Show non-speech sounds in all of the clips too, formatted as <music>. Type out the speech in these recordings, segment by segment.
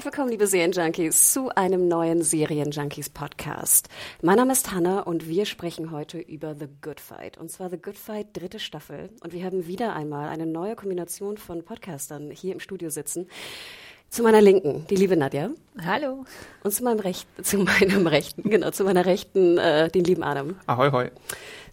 Herzlich willkommen, liebe Serienjunkies, zu einem neuen Serienjunkies Podcast. Mein Name ist Hanna und wir sprechen heute über The Good Fight. Und zwar The Good Fight, dritte Staffel. Und wir haben wieder einmal eine neue Kombination von Podcastern hier im Studio sitzen. Zu meiner Linken, die liebe Nadja. Hallo. Und zu meinem Rechten, zu meinem Rechten, genau, zu meiner Rechten, äh, den lieben Adam. Ahoi, hoi.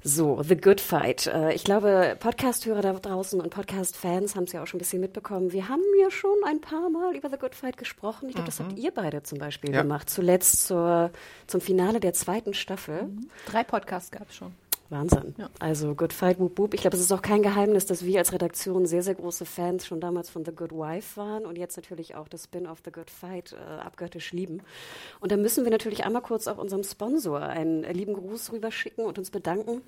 So, The Good Fight. Äh, ich glaube, Podcast-Hörer da draußen und Podcast-Fans haben es ja auch schon ein bisschen mitbekommen. Wir haben ja schon ein paar Mal über The Good Fight gesprochen. Ich glaube, das habt ihr beide zum Beispiel Ja. gemacht. Zuletzt zur, zum Finale der zweiten Staffel. Drei Podcasts gab es schon. Wahnsinn. Ja. Also Good Fight, Whoop Whoop. Ich glaube, es ist auch kein Geheimnis, dass wir als Redaktion sehr, sehr große Fans schon damals von The Good Wife waren und jetzt natürlich auch das Spin-off The Good Fight äh, abgöttisch lieben. Und da müssen wir natürlich einmal kurz auch unserem Sponsor einen lieben Gruß rüberschicken und uns bedanken.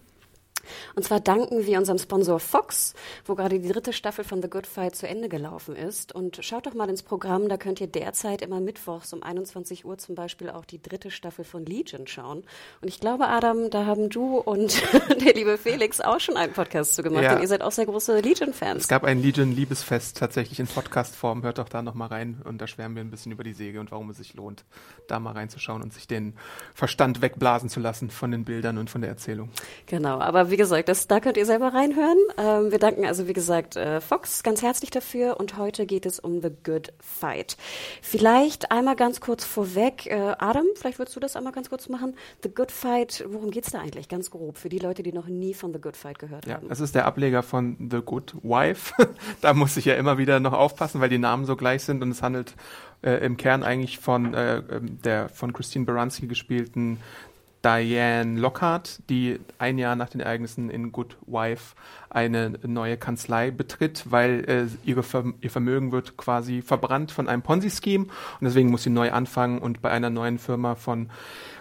Und zwar danken wir unserem Sponsor Fox, wo gerade die dritte Staffel von The Good Fight zu Ende gelaufen ist. Und schaut doch mal ins Programm, da könnt ihr derzeit immer mittwochs um 21 Uhr zum Beispiel auch die dritte Staffel von Legion schauen. Und ich glaube, Adam, da haben du und <laughs> der liebe Felix auch schon einen Podcast zu gemacht. Ja. Und ihr seid auch sehr große Legion-Fans. Es gab ein Legion-Liebesfest tatsächlich in Podcast-Form. Hört doch da nochmal rein und da schwärmen wir ein bisschen über die Säge und warum es sich lohnt, da mal reinzuschauen und sich den Verstand wegblasen zu lassen von den Bildern und von der Erzählung. Genau, aber wie gesagt, das, da könnt ihr selber reinhören. Ähm, wir danken also, wie gesagt, äh, Fox ganz herzlich dafür und heute geht es um The Good Fight. Vielleicht einmal ganz kurz vorweg, äh, Adam, vielleicht würdest du das einmal ganz kurz machen. The Good Fight, worum geht's da eigentlich, ganz grob, für die Leute, die noch nie von The Good Fight gehört Ja, haben? das ist der Ableger von The Good Wife. <laughs> da muss ich ja immer wieder noch aufpassen, weil die Namen so gleich sind und es handelt äh, im Kern eigentlich von äh, ähm, der von Christine Baranski gespielten Diane Lockhart, die ein Jahr nach den Ereignissen in Good Wife eine neue Kanzlei betritt, weil äh, ihre Verm ihr Vermögen wird quasi verbrannt von einem Ponzi-Scheme und deswegen muss sie neu anfangen und bei einer neuen Firma von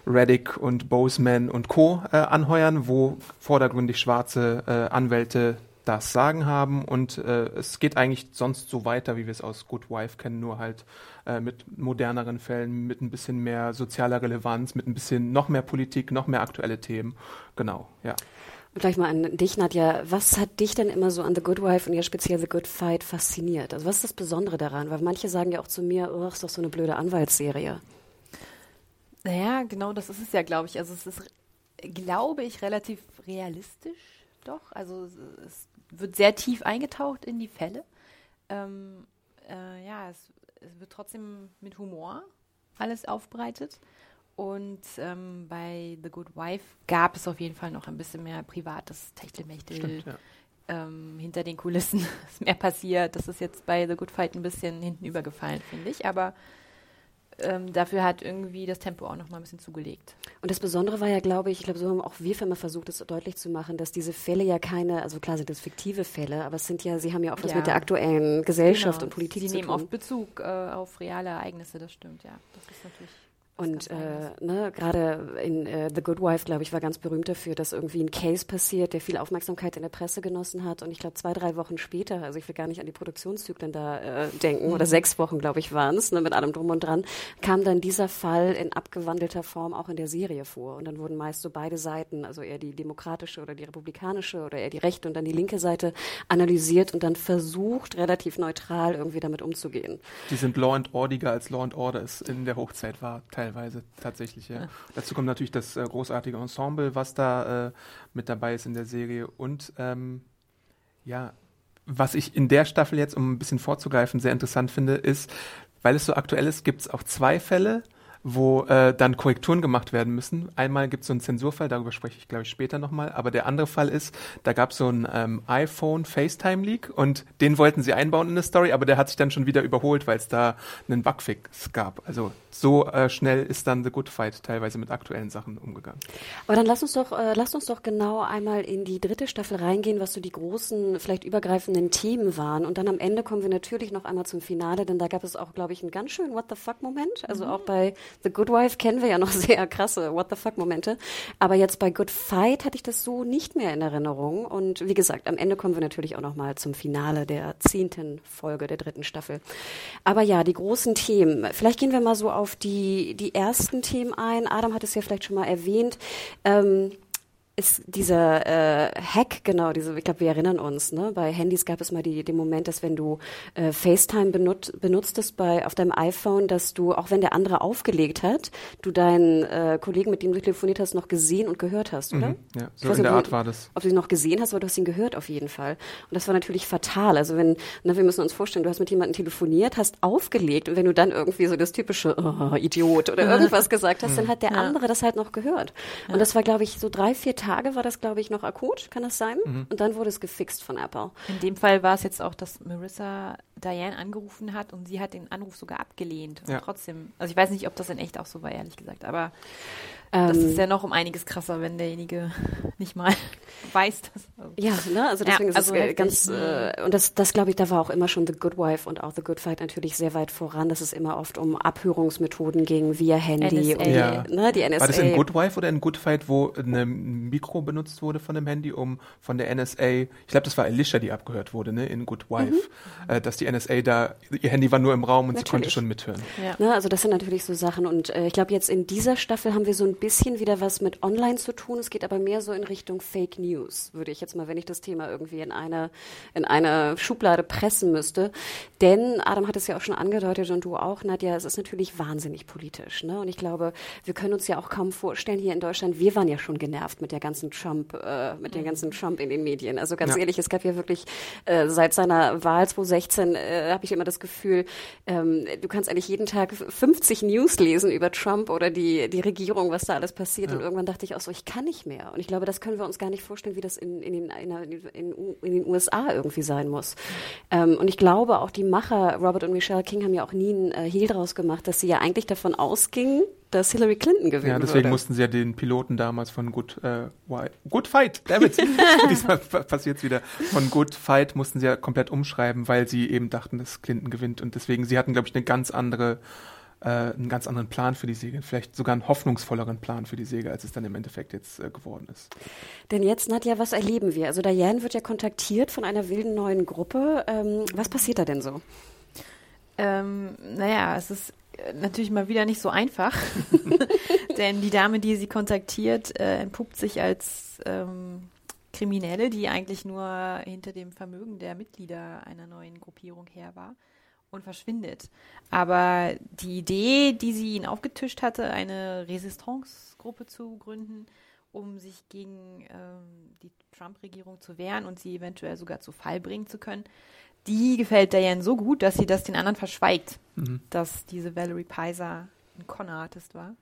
Reddick und Boseman und Co. Äh, anheuern, wo vordergründig schwarze äh, Anwälte das Sagen haben und äh, es geht eigentlich sonst so weiter, wie wir es aus Good Wife kennen, nur halt äh, mit moderneren Fällen, mit ein bisschen mehr sozialer Relevanz, mit ein bisschen noch mehr Politik, noch mehr aktuelle Themen. Genau, ja. Und gleich mal an dich, Nadja. Was hat dich denn immer so an The Good Wife und ja speziell The Good Fight fasziniert? Also was ist das Besondere daran? Weil manche sagen ja auch zu mir, oh, ist doch so eine blöde Anwaltsserie. Naja, genau das ist es ja, glaube ich. Also es ist, glaube ich, relativ realistisch doch. Also es, es wird sehr tief eingetaucht in die Fälle. Ähm, äh, ja, es, es wird trotzdem mit Humor alles aufbereitet. Und ähm, bei The Good Wife gab es auf jeden Fall noch ein bisschen mehr privates Techtelmechtel. Stimmt, ja. ähm, hinter den Kulissen <laughs> ist mehr passiert. Das ist jetzt bei The Good Fight ein bisschen hinten übergefallen, finde ich. Aber ähm, dafür hat irgendwie das Tempo auch noch mal ein bisschen zugelegt. Und das Besondere war ja, glaube ich, ich glaube, so haben auch wir immer versucht, es deutlich zu machen, dass diese Fälle ja keine, also klar sind das fiktive Fälle, aber es sind ja, sie haben ja auch was Ja. mit der aktuellen Gesellschaft Genau, und Politik Sie zu nehmen tun. oft Bezug äh, auf reale Ereignisse, das stimmt, ja. Das ist natürlich. Und äh, ne, gerade in äh, The Good Wife, glaube ich, war ganz berühmt dafür, dass irgendwie ein Case passiert, der viel Aufmerksamkeit in der Presse genossen hat. Und ich glaube, zwei, drei Wochen später, also ich will gar nicht an die Produktionszyklen da äh, denken, Mhm. oder sechs Wochen, glaube ich, waren es, ne, mit allem drum und dran, kam dann dieser Fall in abgewandelter Form auch in der Serie vor. Und dann wurden meist so beide Seiten, also eher die demokratische oder die republikanische oder eher die rechte und dann die linke Seite analysiert und dann versucht, relativ neutral irgendwie damit umzugehen. Die sind Law and Ordiger als Law and Order es in der Hochzeit war, teilweise tatsächlich, ja. Dazu kommt natürlich das äh, großartige Ensemble, was da äh, mit dabei ist in der Serie. Und ähm, ja, was ich in der Staffel jetzt, um ein bisschen vorzugreifen, sehr interessant finde, ist, weil es so aktuell ist, gibt es auch zwei Fälle, wo äh, dann Korrekturen gemacht werden müssen. Einmal gibt es so einen Zensurfall, darüber spreche ich glaube ich später nochmal, aber der andere Fall ist, da gab es so einen ähm, iPhone FaceTime Leak und den wollten sie einbauen in eine Story, aber der hat sich dann schon wieder überholt, weil es da einen Bugfix gab. Also so äh, schnell ist dann The Good Fight teilweise mit aktuellen Sachen umgegangen. Aber dann lass uns doch, äh, lass uns doch genau einmal in die dritte Staffel reingehen, was so die großen, vielleicht übergreifenden Themen waren. Und dann am Ende kommen wir natürlich noch einmal zum Finale, denn da gab es auch, glaube ich, einen ganz schönen What the fuck Moment. Also mhm. auch bei The Good Wife kennen wir ja noch <laughs> sehr krasse What the fuck Momente. Aber jetzt bei Good Fight hatte ich das so nicht mehr in Erinnerung. Und wie gesagt, am Ende kommen wir natürlich auch noch mal zum Finale der zehnten Folge der dritten Staffel. Aber ja, die großen Themen. Vielleicht gehen wir mal so auf die, die ersten Themen ein. Adam hat es ja vielleicht schon mal erwähnt. Ähm, ist dieser äh, Hack, genau, diese, ich glaube, wir erinnern uns, ne? Bei Handys gab es mal die, den Moment, dass wenn du äh, FaceTime benut, benutztest bei auf deinem iPhone, dass du, auch wenn der andere aufgelegt hat, du deinen äh, Kollegen, mit dem du telefoniert hast, noch gesehen und gehört hast, oder? Mhm, ja, so in der Art war das. Ob du ihn noch gesehen hast, aber du hast ihn gehört auf jeden Fall. Und das war natürlich fatal. Also wenn, na, wir müssen uns vorstellen, du hast mit jemandem telefoniert, hast aufgelegt und wenn du dann irgendwie so das typische oh, Idiot oder irgendwas gesagt hast, dann hat der andere das halt noch gehört. Und das war, glaube ich, so drei, vier Tage Tage war das, glaube ich, noch akut, kann das sein? Mhm. Und dann wurde es gefixt von Apple. In dem Fall war es jetzt auch, dass Marissa Diane angerufen hat und sie hat den Anruf sogar abgelehnt. Und ja. trotzdem, also ich weiß nicht, ob das in echt auch so war, ehrlich gesagt, aber das ist ähm, ja noch um einiges krasser, wenn derjenige nicht mal <laughs> weiß, dass. Also ja, ne? Also deswegen ja, also ist es ganz äh, und das, das glaube ich, da war auch immer schon The Good Wife und auch The Good Fight natürlich sehr weit voran, dass es immer oft um Abhörungsmethoden ging via Handy NSA. und ja. ne, die NSA. War das in Good Wife oder in Good Fight, wo ein Mikro benutzt wurde von dem Handy, um von der NSA, ich glaube, das war Alicia, die abgehört wurde, ne, in Good Wife, mhm. äh, dass die NSA da, ihr Handy war nur im Raum und natürlich. sie konnte schon mithören. Ja. Ne, also das sind natürlich so Sachen und äh, ich glaube, jetzt in dieser Staffel haben wir so ein bisschen wieder was mit Online zu tun. Es geht aber mehr so in Richtung Fake News, würde ich jetzt mal, wenn ich das Thema irgendwie in eine, in eine Schublade pressen müsste. Denn Adam hat es ja auch schon angedeutet und du auch, Nadja, es ist natürlich wahnsinnig politisch. Ne? Und ich glaube, wir können uns ja auch kaum vorstellen hier in Deutschland, wir waren ja schon genervt mit der ganzen Trump, äh, mit dem ganzen Trump in den Medien. Also ganz ja. ehrlich, es gab ja wirklich äh, seit seiner Wahl 2016 äh, habe ich immer das Gefühl, ähm, du kannst eigentlich jeden Tag 50 News lesen über Trump oder die, die Regierung, was da alles passiert passiert. Ja. Und irgendwann dachte ich auch so, ich kann nicht mehr. Und ich glaube, das können wir uns gar nicht vorstellen, wie das in, in, den, in, in, den USA irgendwie sein muss. Ähm, und ich glaube, auch die Macher, Robert und Michelle King, haben ja auch nie einen äh, Hehl draus gemacht, dass sie ja eigentlich davon ausgingen, dass Hillary Clinton gewinnen Ja, deswegen würde. mussten sie ja den Piloten damals von Good, äh, Good Fight, damit <laughs> diesmal passiert es wieder, von Good Fight mussten sie ja komplett umschreiben, weil sie eben dachten, dass Clinton gewinnt und deswegen, sie hatten, glaube ich, eine ganz andere äh, einen ganz anderen Plan für die Säge, vielleicht sogar einen hoffnungsvolleren Plan für die Säge, als es dann im Endeffekt jetzt äh, geworden ist. Denn jetzt, Nadja, was erleben wir? Also Diane wird ja kontaktiert von einer wilden neuen Gruppe. Ähm, was passiert da denn so? Ähm, naja, es ist äh, natürlich mal wieder nicht so einfach, <laughs> <laughs> denn die Dame, die sie kontaktiert, äh, entpuppt sich als ähm, Kriminelle, die eigentlich nur hinter dem Vermögen der Mitglieder einer neuen Gruppierung her war und verschwindet. Aber die Idee, die sie ihn aufgetischt hatte, eine Resistance-Gruppe zu gründen, um sich gegen ähm, die Trump-Regierung zu wehren und sie eventuell sogar zu Fall bringen zu können, die gefällt Diane so gut, dass sie das den anderen verschweigt, mhm. dass diese Valerie Pizer ein Con-Artist war.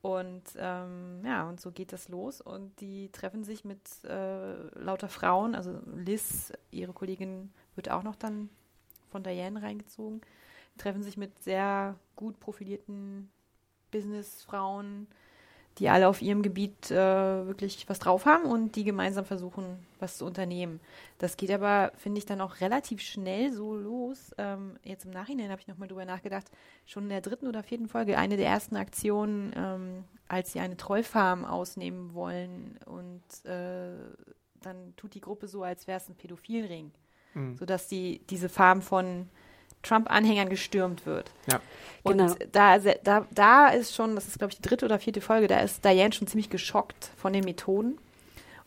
Und ähm, ja, und so geht das los und die treffen sich mit äh, lauter Frauen, also Liz, ihre Kollegin, wird auch noch dann von Diane reingezogen. treffen sich mit sehr gut profilierten Businessfrauen, die alle auf ihrem Gebiet äh, wirklich was drauf haben und die gemeinsam versuchen, was zu unternehmen. Das geht aber, finde ich, dann auch relativ schnell so los. Ähm, jetzt im Nachhinein habe ich nochmal drüber nachgedacht, schon in der dritten oder vierten Folge, eine der ersten Aktionen, ähm, als sie eine Trollfarm ausnehmen wollen und äh, dann tut die Gruppe so, als wäre es ein Pädophilring mhm. sodass die, diese Farm von Trump-Anhängern gestürmt wird. Ja. Und genau. da, da, da ist schon, das ist glaube ich die dritte oder vierte Folge, da ist Diane schon ziemlich geschockt von den Methoden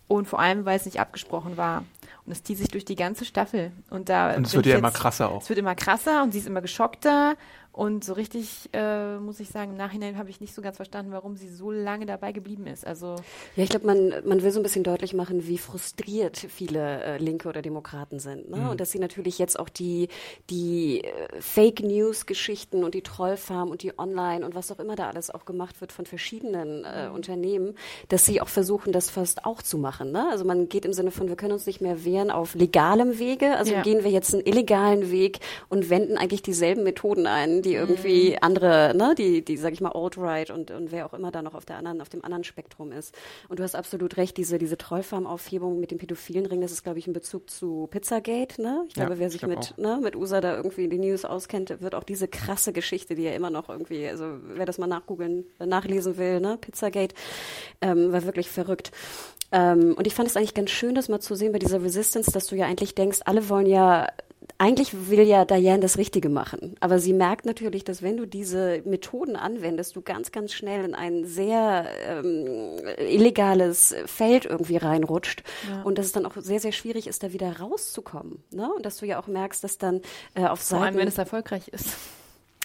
und vor allem, weil es nicht abgesprochen war. Und es zieht sich durch die ganze Staffel. Und da Und es wird ja immer krasser auch. Es wird immer krasser und sie ist immer geschockter. Und so richtig, äh, muss ich sagen, im Nachhinein habe ich nicht so ganz verstanden, warum sie so lange dabei geblieben ist. Also Ja, ich glaube, man, man will so ein bisschen deutlich machen, wie frustriert viele äh, Linke oder Demokraten sind. Ne? Und dass sie natürlich jetzt auch die, die äh, Fake News-Geschichten und die Trollfarm und die Online und was auch immer da alles auch gemacht wird von verschiedenen äh, Unternehmen, dass sie auch versuchen, das fast auch zu machen. Ne? Also man geht im Sinne von, wir können uns nicht mehr wehren auf legalem Wege, also Ja. gehen wir jetzt einen illegalen Weg und wenden eigentlich dieselben Methoden ein, die irgendwie andere, ne, die, die, sag ich mal, Alt-Right und, und wer auch immer da noch auf der anderen, auf dem anderen Spektrum ist. Und du hast absolut recht, diese, diese Trollfarm-Aufhebung mit dem pädophilen Ring, das ist, glaube ich, ein Bezug zu Pizzagate, ne? Ich Ja, glaube, wer ich sich mit, auch. ne, mit USA da irgendwie in die News auskennt, wird auch diese krasse Geschichte, die ja immer noch irgendwie, also wer das mal nachgoogeln, äh, nachlesen will, ne, Pizzagate, ähm, war wirklich verrückt. Ähm, und ich fand es eigentlich ganz schön, das mal zu sehen bei dieser Resistance, dass du ja eigentlich denkst, alle wollen ja eigentlich will ja Diane das Richtige machen, aber sie merkt natürlich, dass wenn du diese Methoden anwendest, du ganz, ganz schnell in ein sehr ähm, illegales Feld irgendwie reinrutscht und dass es dann auch sehr, sehr schwierig ist, da wieder rauszukommen. Ne? Und dass du ja auch merkst, dass dann äh, auf vor allem, Seiten wenn es erfolgreich ist.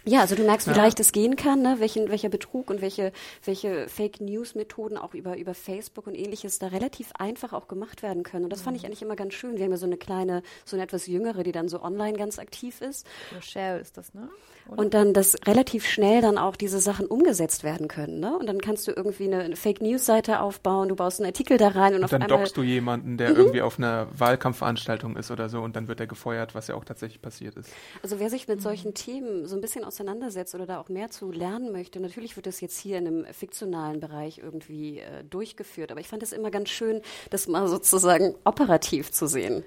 Ja, also du merkst, wie leicht es gehen kann, ne? welchen, welcher Betrug und welche, welche Fake News Methoden auch über, über Facebook und ähnliches da relativ einfach auch gemacht werden können. Und das Mhm. fand ich eigentlich immer ganz schön. Wir haben ja so eine kleine, so eine etwas jüngere, die dann so online ganz aktiv ist. Rochelle ist das, ne? Oder? Und dann, dass relativ schnell dann auch diese Sachen umgesetzt werden können. Ne? Und dann kannst du irgendwie eine, Fake News Seite aufbauen, du baust einen Artikel da rein und, auf Und dann einmal. dockst du jemanden, Mhm. der irgendwie auf einer Wahlkampfveranstaltung ist oder so und dann wird er gefeuert, was ja auch tatsächlich passiert ist. Also wer sich mit solchen Themen so ein bisschen auseinandersetzt oder da auch mehr zu lernen möchte, natürlich wird das jetzt hier in einem fiktionalen Bereich irgendwie äh, durchgeführt. Aber ich fand es immer ganz schön, das mal sozusagen operativ zu sehen.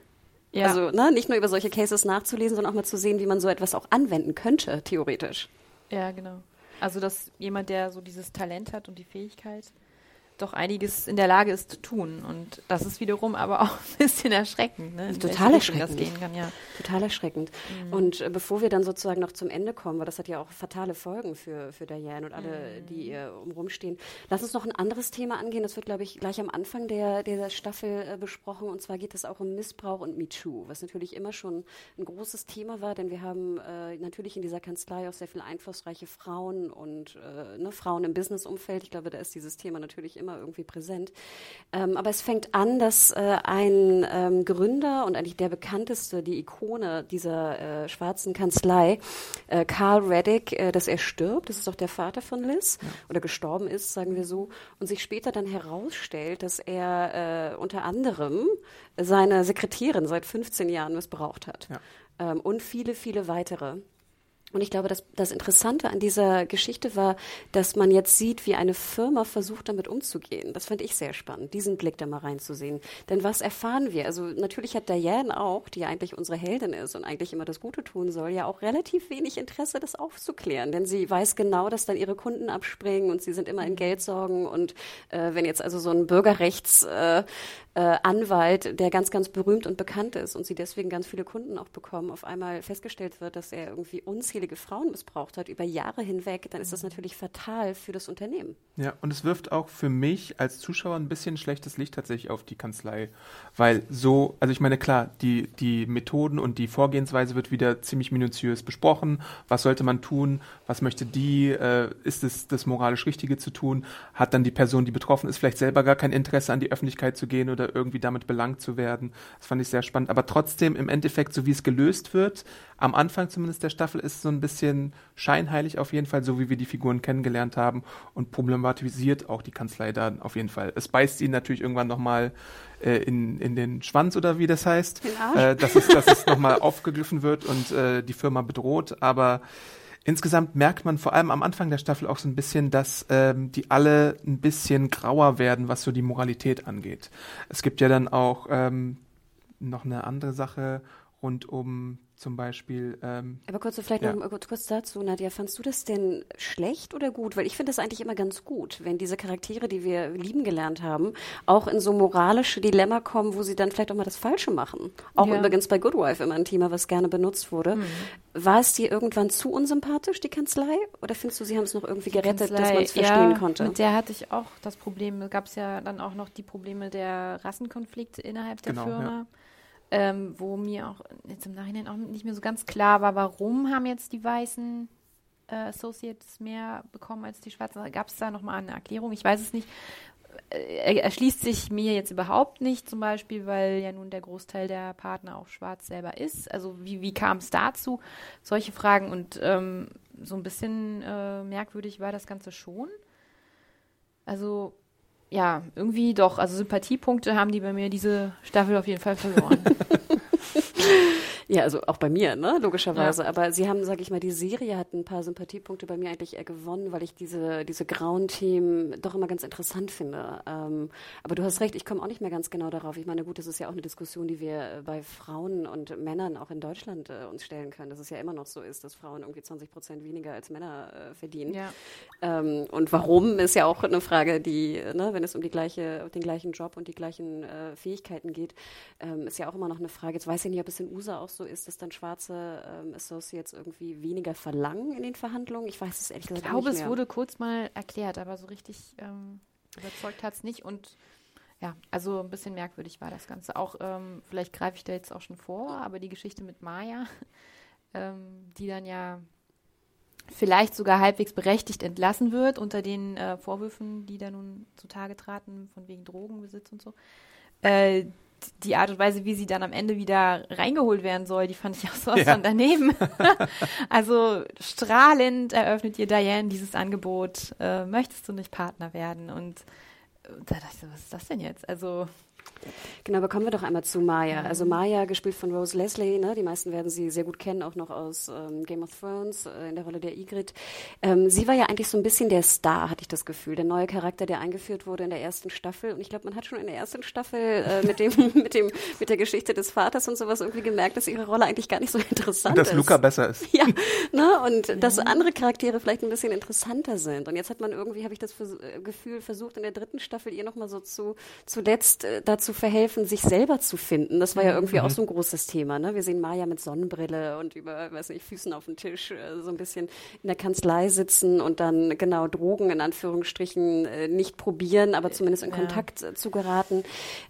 Ja. Also ne, nicht nur über solche Cases nachzulesen, sondern auch mal zu sehen, wie man so etwas auch anwenden könnte, theoretisch. Ja, genau. Also, dass jemand, der so dieses Talent hat und die Fähigkeit, doch einiges in der Lage ist zu tun. Und das ist wiederum aber auch ein bisschen erschreckend, ne? Total erschreckend. kann, ja. Total erschreckend. Und äh, bevor wir dann sozusagen noch zum Ende kommen, weil das hat ja auch fatale Folgen für, für Diane und alle, die ihr umrumstehen, lass uns noch ein anderes Thema angehen. Das wird, glaube ich, gleich am Anfang der, der Staffel äh, besprochen. Und zwar geht es auch um Missbrauch und MeToo, was natürlich immer schon ein großes Thema war, denn wir haben äh, natürlich in dieser Kanzlei auch sehr viele einflussreiche Frauen und äh, ne, Frauen im Businessumfeld. Ich glaube, da ist dieses Thema natürlich immer irgendwie präsent. Ähm, aber es fängt an, dass äh, ein ähm, Gründer und eigentlich der bekannteste, die Ikone dieser äh, schwarzen Kanzlei, äh, Carl Reddick, äh, dass er stirbt. Das ist auch der Vater von Liz oder gestorben ist, sagen wir so. Und sich später dann herausstellt, dass er äh, unter anderem seine Sekretärin seit 15 Jahren missbraucht hat. Ja. Ähm, und viele, viele weitere. Und ich glaube, das, das Interessante an dieser Geschichte war, dass man jetzt sieht, wie eine Firma versucht, damit umzugehen. Das fand ich sehr spannend, diesen Blick da mal reinzusehen. Denn was erfahren wir? Also natürlich hat Diane auch, die ja eigentlich unsere Heldin ist und eigentlich immer das Gute tun soll, ja auch relativ wenig Interesse, das aufzuklären. Denn sie weiß genau, dass dann ihre Kunden abspringen und sie sind immer in Geldsorgen. Und äh, wenn jetzt also so ein Bürgerrechts... Äh, äh, Anwalt, der ganz, ganz berühmt und bekannt ist und sie deswegen ganz viele Kunden auch bekommen, auf einmal festgestellt wird, dass er irgendwie unzählige Frauen missbraucht hat über Jahre hinweg, dann ist das natürlich fatal für das Unternehmen. Ja, und es wirft auch für mich als Zuschauer ein bisschen schlechtes Licht tatsächlich auf die Kanzlei. Weil so, also ich meine, klar, die, die Methoden und die Vorgehensweise wird wieder ziemlich minutiös besprochen. Was sollte man tun? Was möchte die? Äh, ist es das moralisch Richtige zu tun? Hat dann die Person, die betroffen ist, vielleicht selber gar kein Interesse an die Öffentlichkeit zu gehen oder irgendwie damit belangt zu werden? Das fand ich sehr spannend. Aber trotzdem, im Endeffekt, so wie es gelöst wird, am Anfang zumindest der Staffel, ist es so ein bisschen scheinheilig auf jeden Fall, so wie wir die Figuren kennengelernt haben und problematisiert auch die Kanzlei da auf jeden Fall. Es beißt ihn natürlich irgendwann nochmal äh, in, in den Schwanz oder wie das heißt, äh, dass es, dass es nochmal aufgegriffen wird und äh, die Firma bedroht, aber Insgesamt merkt man vor allem am Anfang der Staffel auch so ein bisschen, dass ähm, die alle ein bisschen grauer werden, was so die Moralität angeht. Es gibt ja dann auch ähm, noch eine andere Sache rund um zum Beispiel ähm, Aber kurz, vielleicht Ja. noch kurz, dazu, Nadja, fandst du das denn schlecht oder gut? Weil ich finde das eigentlich immer ganz gut, wenn diese Charaktere, die wir lieben gelernt haben, auch in so moralische Dilemma kommen, wo sie dann vielleicht auch mal das Falsche machen. Auch Ja. übrigens bei Good Wife immer ein Thema, was gerne benutzt wurde. Mhm. War es dir irgendwann zu unsympathisch, die Kanzlei? Oder findest du, sie haben es noch irgendwie gerettet, dass man es verstehen ja, konnte? Mit der hatte ich auch das Problem. Da gab es ja dann auch noch die Probleme der Rassenkonflikte innerhalb der Genau, Firma. Ähm, wo mir auch jetzt im Nachhinein auch nicht mehr so ganz klar war, warum haben jetzt die weißen äh, Associates mehr bekommen als die schwarzen. Gab es da nochmal eine Erklärung? Ich weiß es nicht. Äh, erschließt sich mir jetzt überhaupt nicht, zum Beispiel, weil ja nun der Großteil der Partner auch schwarz selber ist. Also wie, wie kam es dazu? Solche Fragen und ähm, so ein bisschen äh, merkwürdig war das Ganze schon. Also ja, irgendwie doch. Also Sympathiepunkte haben die bei mir diese Staffel auf jeden Fall verloren. <laughs> Ja, also auch bei mir, ne, logischerweise. Ja. Aber sie haben, sag ich mal, die Serie hat ein paar Sympathiepunkte bei mir eigentlich eher gewonnen, weil ich diese, diese grauen Themen doch immer ganz interessant finde. Ähm, aber du hast recht, ich komme auch nicht mehr ganz genau darauf. Ich meine, gut, das ist ja auch eine Diskussion, die wir äh, bei Frauen und Männern auch in Deutschland äh, uns stellen können, dass es ja immer noch so ist, dass Frauen irgendwie 20 Prozent weniger als Männer äh, verdienen. Ja. Ähm, und warum ist ja auch eine Frage, die, ne, wenn es um die gleiche, den gleichen Job und die gleichen äh, Fähigkeiten geht, ähm, ist ja auch immer noch eine Frage. Jetzt weiß ich nicht, ob es in USA auch so ist, dass dann schwarze ähm, Associates irgendwie weniger verlangen in den Verhandlungen? Ich weiß es ehrlich gesagt nicht. Ich glaube, es wurde kurz mal erklärt, aber so richtig ähm, überzeugt hat es nicht. Und ja, also ein bisschen merkwürdig war das Ganze. Auch, ähm, vielleicht greife ich da jetzt auch schon vor, aber die Geschichte mit Maya, <laughs> ähm, die dann ja vielleicht sogar halbwegs berechtigt entlassen wird unter den äh, Vorwürfen, die da nun zutage traten, von wegen Drogenbesitz und so. Äh, die Art und Weise, wie sie dann am Ende wieder reingeholt werden soll, die fand ich auch sowas ja. von daneben. <laughs> also strahlend eröffnet ihr Diane dieses Angebot, äh, möchtest du nicht Partner werden? Und da dachte ich so, was ist das denn jetzt? Also Genau, aber kommen wir doch einmal zu Maya. Mhm. Also Maya, gespielt von Rose Leslie, ne? die meisten werden sie sehr gut kennen, auch noch aus ähm, Game of Thrones äh, in der Rolle der Ygritte. Ähm, sie war ja eigentlich so ein bisschen der Star, hatte ich das Gefühl, der neue Charakter, der eingeführt wurde in der ersten Staffel. Und ich glaube, man hat schon in der ersten Staffel äh, <laughs> mit dem, mit dem, mit der Geschichte des Vaters und sowas irgendwie gemerkt, dass ihre Rolle eigentlich gar nicht so interessant und dass ist. Dass Luca besser ist. Ja, ne? und ja. dass andere Charaktere vielleicht ein bisschen interessanter sind. Und jetzt hat man irgendwie, habe ich das äh, Gefühl, versucht in der dritten Staffel ihr nochmal so zu zuletzt äh, dazu verhelfen, sich selber zu finden. Das war ja irgendwie mhm. auch so ein großes Thema. Ne? Wir sehen Maya mit Sonnenbrille und über, weiß nicht, Füßen auf dem Tisch äh, so ein bisschen in der Kanzlei sitzen und dann genau Drogen in Anführungsstrichen äh, nicht probieren, aber zumindest in ja. Kontakt äh, zu geraten.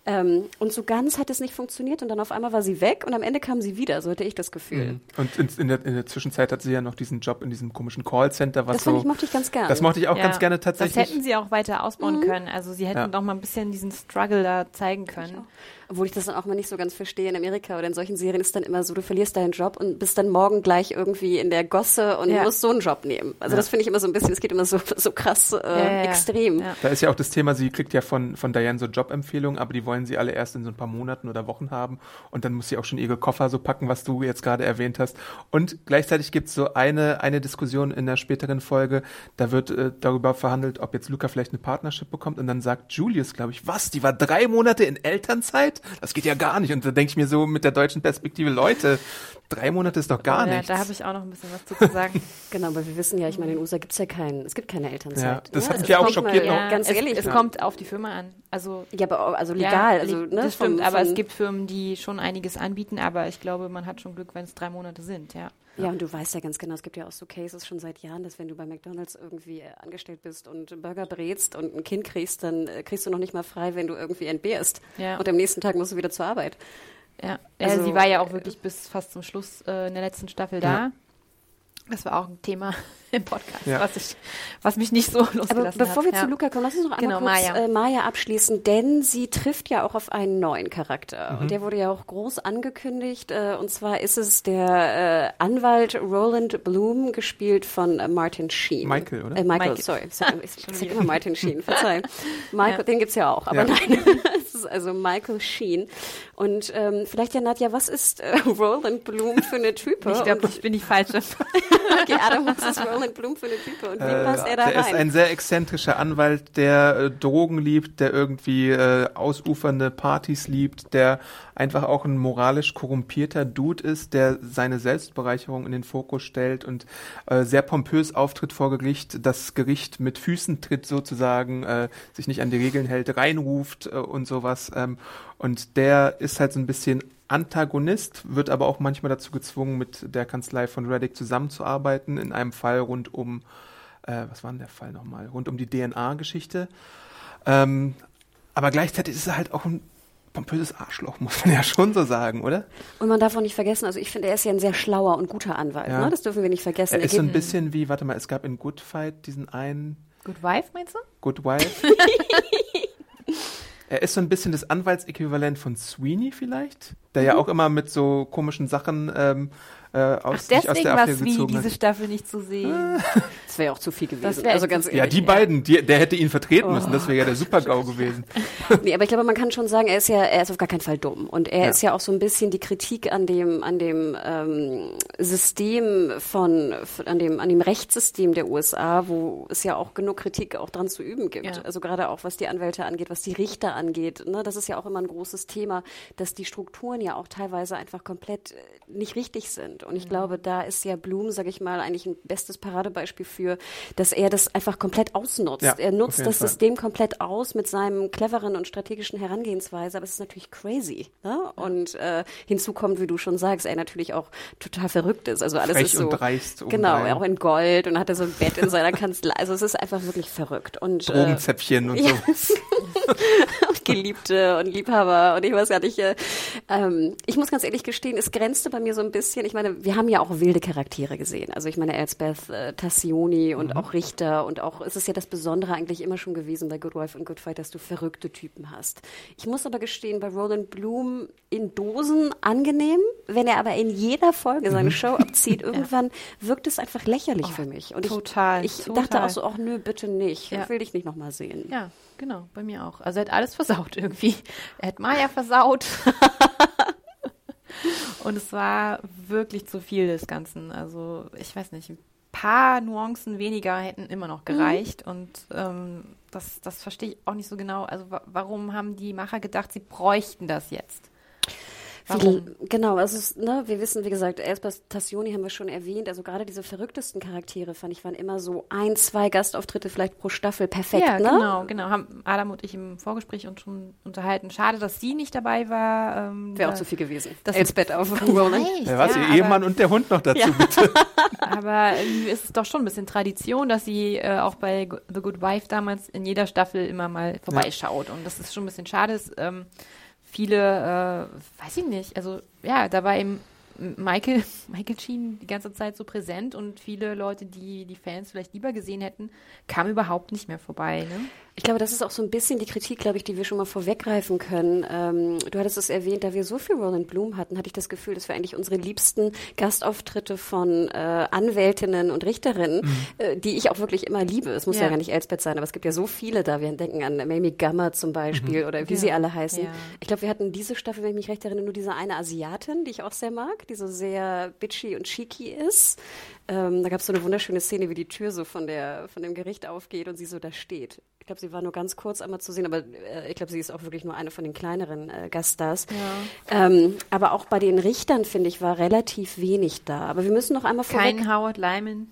Ähm, und so ganz hat es nicht funktioniert und dann auf einmal war sie weg und am Ende kam sie wieder, so hatte ich das Gefühl. Mhm. Und in, in, der, in, der, Zwischenzeit hat sie ja noch diesen Job in diesem komischen Callcenter, was das so. Ich, mochte ich ganz gerne. Das mochte ich auch ja. ganz gerne tatsächlich. Das hätten sie auch weiter ausbauen mhm. können. Also sie hätten ja. noch mal ein bisschen diesen Struggle da zeigen können obwohl ich das dann auch mal nicht so ganz verstehe, in Amerika oder in solchen Serien ist dann immer so, du verlierst deinen Job und bist dann morgen gleich irgendwie in der Gosse und ja. musst so einen Job nehmen. Also ja. das finde ich immer so ein bisschen, es geht immer so, so krass äh, ja, extrem. Da ist ja auch das Thema, sie kriegt ja von, von Diane so Jobempfehlungen, aber die wollen sie alle erst in so ein paar Monaten oder Wochen haben und dann muss sie auch schon ihre Koffer so packen, was du jetzt gerade erwähnt hast. Und gleichzeitig gibt es so eine, eine Diskussion in der späteren Folge, da wird äh, darüber verhandelt, ob jetzt Luca vielleicht eine Partnership bekommt und dann sagt Julius, glaube ich, was, die war drei Monate in Elternzeit? Das geht ja gar nicht. Und da denke ich mir so mit der deutschen Perspektive, Leute, drei Monate ist doch gar ja, nichts. Da habe ich auch noch ein bisschen was zu sagen. <laughs> genau, aber wir wissen ja, ich meine, in den USA gibt es ja keinen, es gibt keine Elternzeit. Ja, das ne? hat mich ja auch schockiert. Mal, ja, ganz es, ehrlich. Es kommt auf die Firma an. Also, ja, aber also legal. also, ne, das stimmt, vom, aber es gibt Firmen, die schon einiges anbieten, aber ich glaube, man hat schon Glück, wenn es drei Monate sind, ja. Ja, und du weißt ja ganz genau, es gibt ja auch so Cases schon seit Jahren, dass wenn du bei McDonalds irgendwie äh, angestellt bist und Burger brätst und ein Kind kriegst, dann äh, kriegst du noch nicht mal frei, wenn du irgendwie entbehrst. Ja. Und am nächsten Tag musst du wieder zur Arbeit. Ja, also, sie war ja auch wirklich bis fast zum Schluss äh, in der letzten Staffel da. Das war auch ein Thema <laughs> im Podcast, ja. was, ich, was mich nicht so <laughs> losgelassen Aber bevor hat. wir ja. zu Luca kommen, lass uns noch einmal genau, kurz Maya. Äh, Maya abschließen, denn sie trifft ja auch auf einen neuen Charakter. Mhm. Und der wurde ja auch groß angekündigt. Äh, und zwar ist es der äh, Anwalt Roland Bloom, gespielt von äh, Martin Sheen. Michael, oder? Äh, Michael, Michael, sorry. <laughs> Ich, ich sage immer Martin Sheen, verzeih. Michael, ja. den gibt's ja auch, aber nein. Ist also Michael Sheen. Und ähm, vielleicht ja, Nadja, was ist äh, <laughs> Roland Bloom für eine Type? Ich glaube, ich bin die falsche. <laughs> okay, Adam, was ist Roland Bloom für eine Type und wie äh, passt er da der rein? ist ein sehr exzentrischer Anwalt, der äh, Drogen liebt, der irgendwie äh, ausufernde Partys liebt, der einfach auch ein moralisch korrumpierter Dude ist, der seine Selbstbereicherung in den Fokus stellt und äh, sehr pompös auftritt vor Gericht, das Gericht mit Füßen tritt sozusagen, äh, sich nicht an die Regeln hält, reinruft äh, und sowas. Ähm, und der ist halt so ein bisschen Antagonist, wird aber auch manchmal dazu gezwungen, mit der Kanzlei von Reddick zusammenzuarbeiten, in einem Fall rund um, äh, was war denn der Fall nochmal, rund um die DNA-Geschichte. Ähm, aber gleichzeitig ist er halt auch ein pompöses Arschloch, <laughs> muss man ja schon so sagen, oder? Und man darf auch nicht vergessen, also ich finde, er ist ja ein sehr schlauer und guter Anwalt. Ja. Ne? Das dürfen wir nicht vergessen. Er ist so ein bisschen wie, warte mal, es gab in Good Fight diesen einen Good Wife, meinst du? Good Wife. <laughs> er ist so ein bisschen das Anwaltsäquivalent von Sweeney vielleicht, der Mhm. ja auch immer mit so komischen Sachen ähm, äh, aus, Ach, deswegen der war es wie, diese. Staffel nicht zu sehen. <laughs> Das wäre ja auch zu viel gewesen. also ganz zu Ja, ehrlich. die beiden, die, der hätte ihn vertreten müssen, Oh. das wäre ja der Super-GAU <laughs> gewesen. Nee, aber ich glaube, man kann schon sagen, er ist ja, er ist auf gar keinen Fall dumm. Und er Ja. ist ja auch so ein bisschen die Kritik an dem, an dem ähm, System von, von, an dem, an dem Rechtssystem der USA, wo es ja auch genug Kritik auch dran zu üben gibt. Ja. Also gerade auch was die Anwälte angeht, was die Richter angeht. Ne? Das ist ja auch immer ein großes Thema, dass die Strukturen ja auch teilweise einfach komplett äh, nicht richtig sind. Und ich glaube, da ist ja Blum, sage ich mal, eigentlich ein bestes Paradebeispiel für, dass er das einfach komplett ausnutzt. Ja, er nutzt das Fall. System komplett aus mit seinem cleveren und strategischen Herangehensweise, aber es ist natürlich crazy. Ne? Und äh, hinzu kommt, wie du schon sagst, er natürlich auch total verrückt ist. Also alles Frech ist so. und dreist Genau, obendrein. auch in Gold und hatte so ein Bett in seiner Kanzlei. Also es ist einfach wirklich verrückt. Und, äh, Drogenzäpfchen und <laughs> ja. so. Geliebte und Liebhaber und ich weiß gar nicht. Äh, ähm, ich muss ganz ehrlich gestehen, es grenzte bei mir so ein bisschen. Ich meine, wir haben ja auch wilde Charaktere gesehen. Also ich meine, Elsbeth äh, Tassioni und auch Richter und auch, es ist ja das Besondere eigentlich immer schon gewesen bei Good Wife und Good Fight, dass du verrückte Typen hast. Ich muss aber gestehen, bei Roland Bloom in Dosen angenehm, wenn er aber in jeder Folge seine Show abzieht, <laughs> irgendwann wirkt es einfach lächerlich für mich. Und total, ich, ich total. dachte auch so, ach nö, bitte nicht. Ja. Will ich nicht nochmal sehen. Ja, genau, bei mir auch. Also er hat alles versaut irgendwie. Er hat Maya versaut. <laughs> Und es war wirklich zu viel des Ganzen. Also ich weiß nicht, ein paar Nuancen weniger hätten immer noch gereicht. Und ähm, das, das verstehe ich auch nicht so genau. Also wa warum haben die Macher gedacht, sie bräuchten das jetzt? Warum? Genau, also es, ne, wir wissen, wie gesagt, Tassioni haben wir schon erwähnt, also gerade diese verrücktesten Charaktere, fand ich, waren immer so ein, zwei Gastauftritte vielleicht pro Staffel perfekt, ja, ne? genau, genau. Haben Adam und ich im Vorgespräch uns schon unterhalten. Schade, dass sie nicht dabei war. Ähm, Wäre auch zu viel gewesen. Das- Elsbeth auf Roland. Ja, was, ja, ihr Ehemann und der Hund noch dazu, bitte. <laughs> Aber irgendwie ist es doch schon ein bisschen Tradition, dass sie äh, auch bei The Good Wife damals in jeder Staffel immer mal vorbeischaut. Und das ist schon ein bisschen schade. Es, ähm, viele, äh, weiß ich nicht, also ja, da war eben Michael, <laughs> Michael Sheen die ganze Zeit so präsent und viele Leute, die die Fans vielleicht lieber gesehen hätten, kamen überhaupt nicht mehr vorbei. Ne? Ich glaube, das ist auch so ein bisschen die Kritik, glaube ich, die wir schon mal vorweggreifen können. Ähm, du hattest es erwähnt, da wir so viel Roland Bloom hatten, hatte ich das Gefühl, dass wir eigentlich unsere liebsten Gastauftritte von äh, Anwältinnen und Richterinnen, äh, die ich auch wirklich immer liebe. Es muss ja. Ja. gar nicht Elsbeth sein, aber es gibt ja so viele da. Wir denken an Mamie Gummer zum Beispiel oder wie Ja. sie alle heißen. Ja. Ich glaube, wir hatten diese Staffel, wenn ich mich recht erinnere, nur diese eine Asiatin, die ich auch sehr mag, die so sehr bitchy und cheeky ist. Ähm, da gab es so eine wunderschöne Szene, wie die Tür so von, der, von dem Gericht aufgeht und sie so da steht. Ich glaube, sie war nur ganz kurz einmal zu sehen, aber äh, ich glaube, sie ist auch wirklich nur eine von den kleineren äh, Gaststars. Ähm, aber auch bei den Richtern, finde ich, war relativ wenig da. Aber wir müssen noch einmal vorweg... Kein Howard Lyman.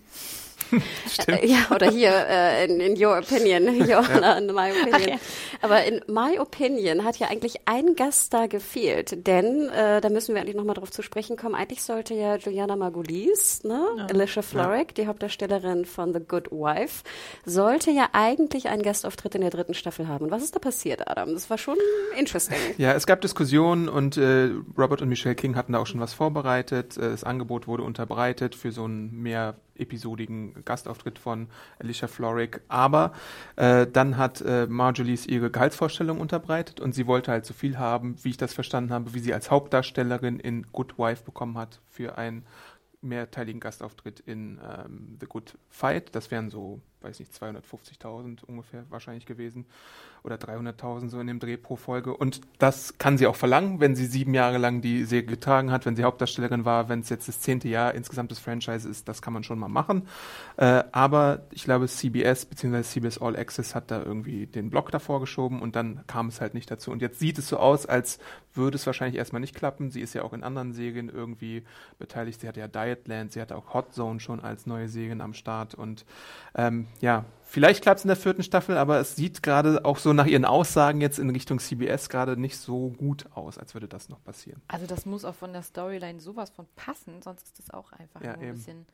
<laughs> Äh, ja, oder hier äh, in, in your opinion, <laughs> Johanna, in my opinion. ja. Aber in my opinion hat ja eigentlich ein Gast da gefehlt, denn äh, da müssen wir eigentlich nochmal drauf zu sprechen kommen. Eigentlich sollte ja Juliana Margulies, ne, Alicia Florrick, die Hauptdarstellerin von The Good Wife, sollte ja eigentlich einen Gastauftritt in der dritten Staffel haben. Und was ist da passiert, Adam? Das war schon interesting. Ja, es gab Diskussionen und äh, Robert und Michelle King hatten da auch schon was vorbereitet. Äh, Das Angebot wurde unterbreitet für so einen mehr episodigen Gastauftritt von Alicia Florrick. Aber äh, dann hat äh, Marjolies ihre Gehaltsvorstellung unterbreitet und sie wollte halt so viel haben, wie ich das verstanden habe, wie sie als Hauptdarstellerin in Good Wife bekommen hat für einen mehrteiligen Gastauftritt in ähm, The Good Fight. Das wären so, weiß nicht, 250.000 ungefähr wahrscheinlich gewesen oder 300.000 so in dem Dreh pro Folge. Und das kann sie auch verlangen, wenn sie sieben Jahre lang die Serie getragen hat, wenn sie Hauptdarstellerin war, wenn es jetzt das zehnte Jahr insgesamt des Franchise ist, das kann man schon mal machen. Äh, aber ich glaube, CBS bzw. CBS All Access hat da irgendwie den Block davor geschoben und dann kam es halt nicht dazu. Und jetzt sieht es so aus, als würde es wahrscheinlich erstmal nicht klappen. Sie ist ja auch in anderen Serien irgendwie beteiligt. Sie hatte ja Dietland, sie hatte auch Hot Zone schon als neue Serien am Start. Und ähm, ja, vielleicht klappt es in der vierten Staffel, aber es sieht gerade auch so nach ihren Aussagen jetzt in Richtung CBS gerade nicht so gut aus, als würde das noch passieren. Also das muss auch von der Storyline sowas von passen, sonst ist das auch einfach Ja, nur ein bisschen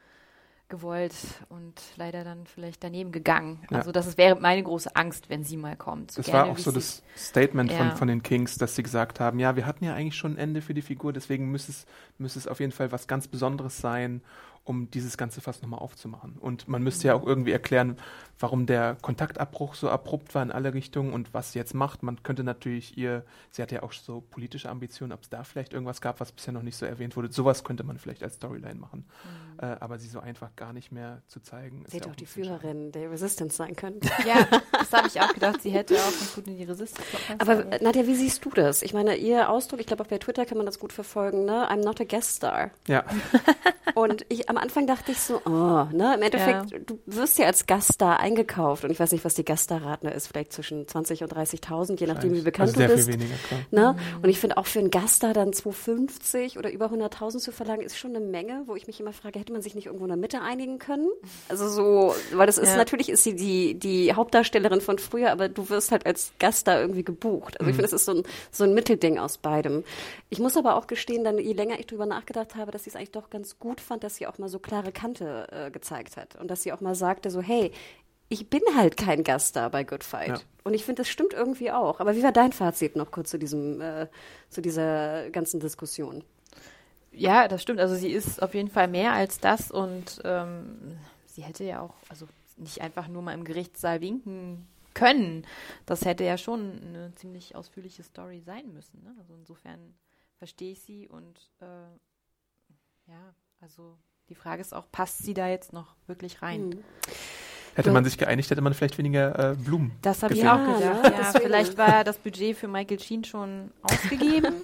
gewollt und leider dann vielleicht daneben gegangen. Ja. Also das wäre meine große Angst, wenn sie mal kommt. So Das gerne, war auch so das Statement von, Ja. von den Kings, dass sie gesagt haben, ja, wir hatten ja eigentlich schon ein Ende für die Figur, deswegen müsste es, müsste es auf jeden Fall was ganz Besonderes sein, um dieses ganze Fass nochmal aufzumachen. Und man müsste ja auch irgendwie erklären, warum der Kontaktabbruch so abrupt war in alle Richtungen und was sie jetzt macht. Man könnte natürlich ihr, sie hat ja auch so politische Ambitionen, ob es da vielleicht irgendwas gab, was bisher noch nicht so erwähnt wurde. Sowas könnte man vielleicht als Storyline machen. Äh, aber sie so einfach gar nicht mehr zu zeigen. ist Sie hätte ja auch die. Führerin der Resistance sein können. <laughs> Ja, das habe ich auch gedacht. Sie hätte auch ganz gut in die Resistance. Aber Nadja, wie siehst du das? Ich meine, ihr Ausdruck, ich glaube auch bei Twitter kann man das gut verfolgen, ne? I'm not a guest star. Ja, Und ich am Anfang dachte ich so, oh, ne, im Endeffekt, du wirst ja als Gaststar eingekauft und ich weiß nicht, was die Gaststar-Rate ist, vielleicht zwischen 20 und 30.000, je nachdem, wie bekannt also sehr du bist. viel weniger, klar. Ne? Und ich finde auch für einen Gaststar dann 250 oder über 100.000 zu verlangen, ist schon eine Menge, wo ich mich immer frage, hätte man sich nicht irgendwo in der Mitte einigen können? Also so, weil das ist, Ja. natürlich ist sie die, die Hauptdarstellerin von früher, aber du wirst halt als Gaststar irgendwie gebucht. Also ich finde, das ist so ein, so ein Mittelding aus beidem. Ich muss aber auch gestehen, dann, je länger ich drüber nachgedacht habe, dass ich es eigentlich doch ganz gut fand, dass sie auch mal so klare Kante äh, gezeigt hat und dass sie auch mal sagte so, hey, ich bin halt kein Gaststar bei Good Fight. Ja. Und ich finde, das stimmt irgendwie auch. Aber wie war dein Fazit noch kurz zu diesem, äh, zu dieser ganzen Diskussion? Ja, das stimmt. Also sie ist auf jeden Fall mehr als das und ähm, sie hätte ja auch, also nicht einfach nur mal im Gerichtssaal winken können. Das hätte ja schon eine ziemlich ausführliche Story sein müssen. Ne? Also insofern verstehe ich sie und äh, ja, also die Frage ist auch, passt sie da jetzt noch wirklich rein? Hm. Hätte man sich geeinigt, hätte man vielleicht weniger äh, Blumen. Das habe ich auch Ja, gedacht. Ja, vielleicht war das Budget für Michael Sheen schon ausgegeben.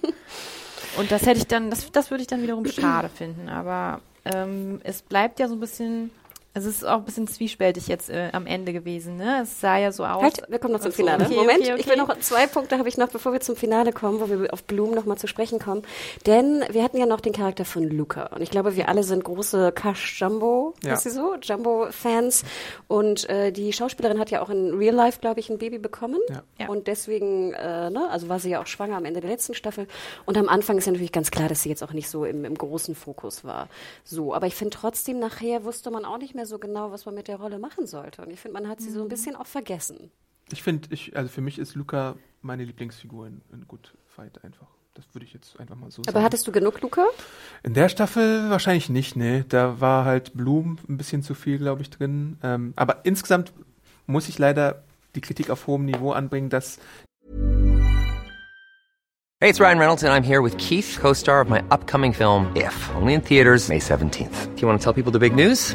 <laughs> Und das hätte ich dann, das, das würde ich dann wiederum schade finden. Aber ähm, es bleibt ja so ein bisschen, also es ist auch ein bisschen zwiespältig jetzt äh, am Ende gewesen. Ne? Es sah ja so aus. Halt, wir kommen noch zum Finale. okay, Moment, okay, ich will okay. noch zwei Punkte habe ich noch, bevor wir zum Finale kommen, wo wir auf Bloom noch mal zu sprechen kommen. Denn wir hatten ja noch den Charakter von Luca. Und ich glaube, wir alle sind große Cash Jumbo, Ja. ist sie so? Jumbo-Fans. Und äh, die Schauspielerin hat ja auch in Real Life, glaube ich, ein Baby bekommen. Ja. Und deswegen, äh, ne, also war sie ja auch schwanger am Ende der letzten Staffel. Und am Anfang ist ja natürlich ganz klar, dass sie jetzt auch nicht so im, im großen Fokus war. So, aber ich finde trotzdem, nachher wusste man auch nicht mehr so genau, was man mit der Rolle machen sollte. Und ich finde, man hat sie so ein bisschen auch vergessen. Ich finde, ich, also für mich ist Luca meine Lieblingsfigur in, in Good Fight einfach. Das würde ich jetzt einfach mal so Aber sagen. hattest du genug, Luca? In der Staffel wahrscheinlich nicht, nee. Da war halt Bloom ein bisschen zu viel, glaube ich, drin. Ähm, aber insgesamt muss ich leider die Kritik auf hohem Niveau anbringen, dass Hey, it's Ryan Reynolds, and I'm here with Keith, co star of my upcoming film, If, only in theaters, May 17th. Do you want to tell people the big news?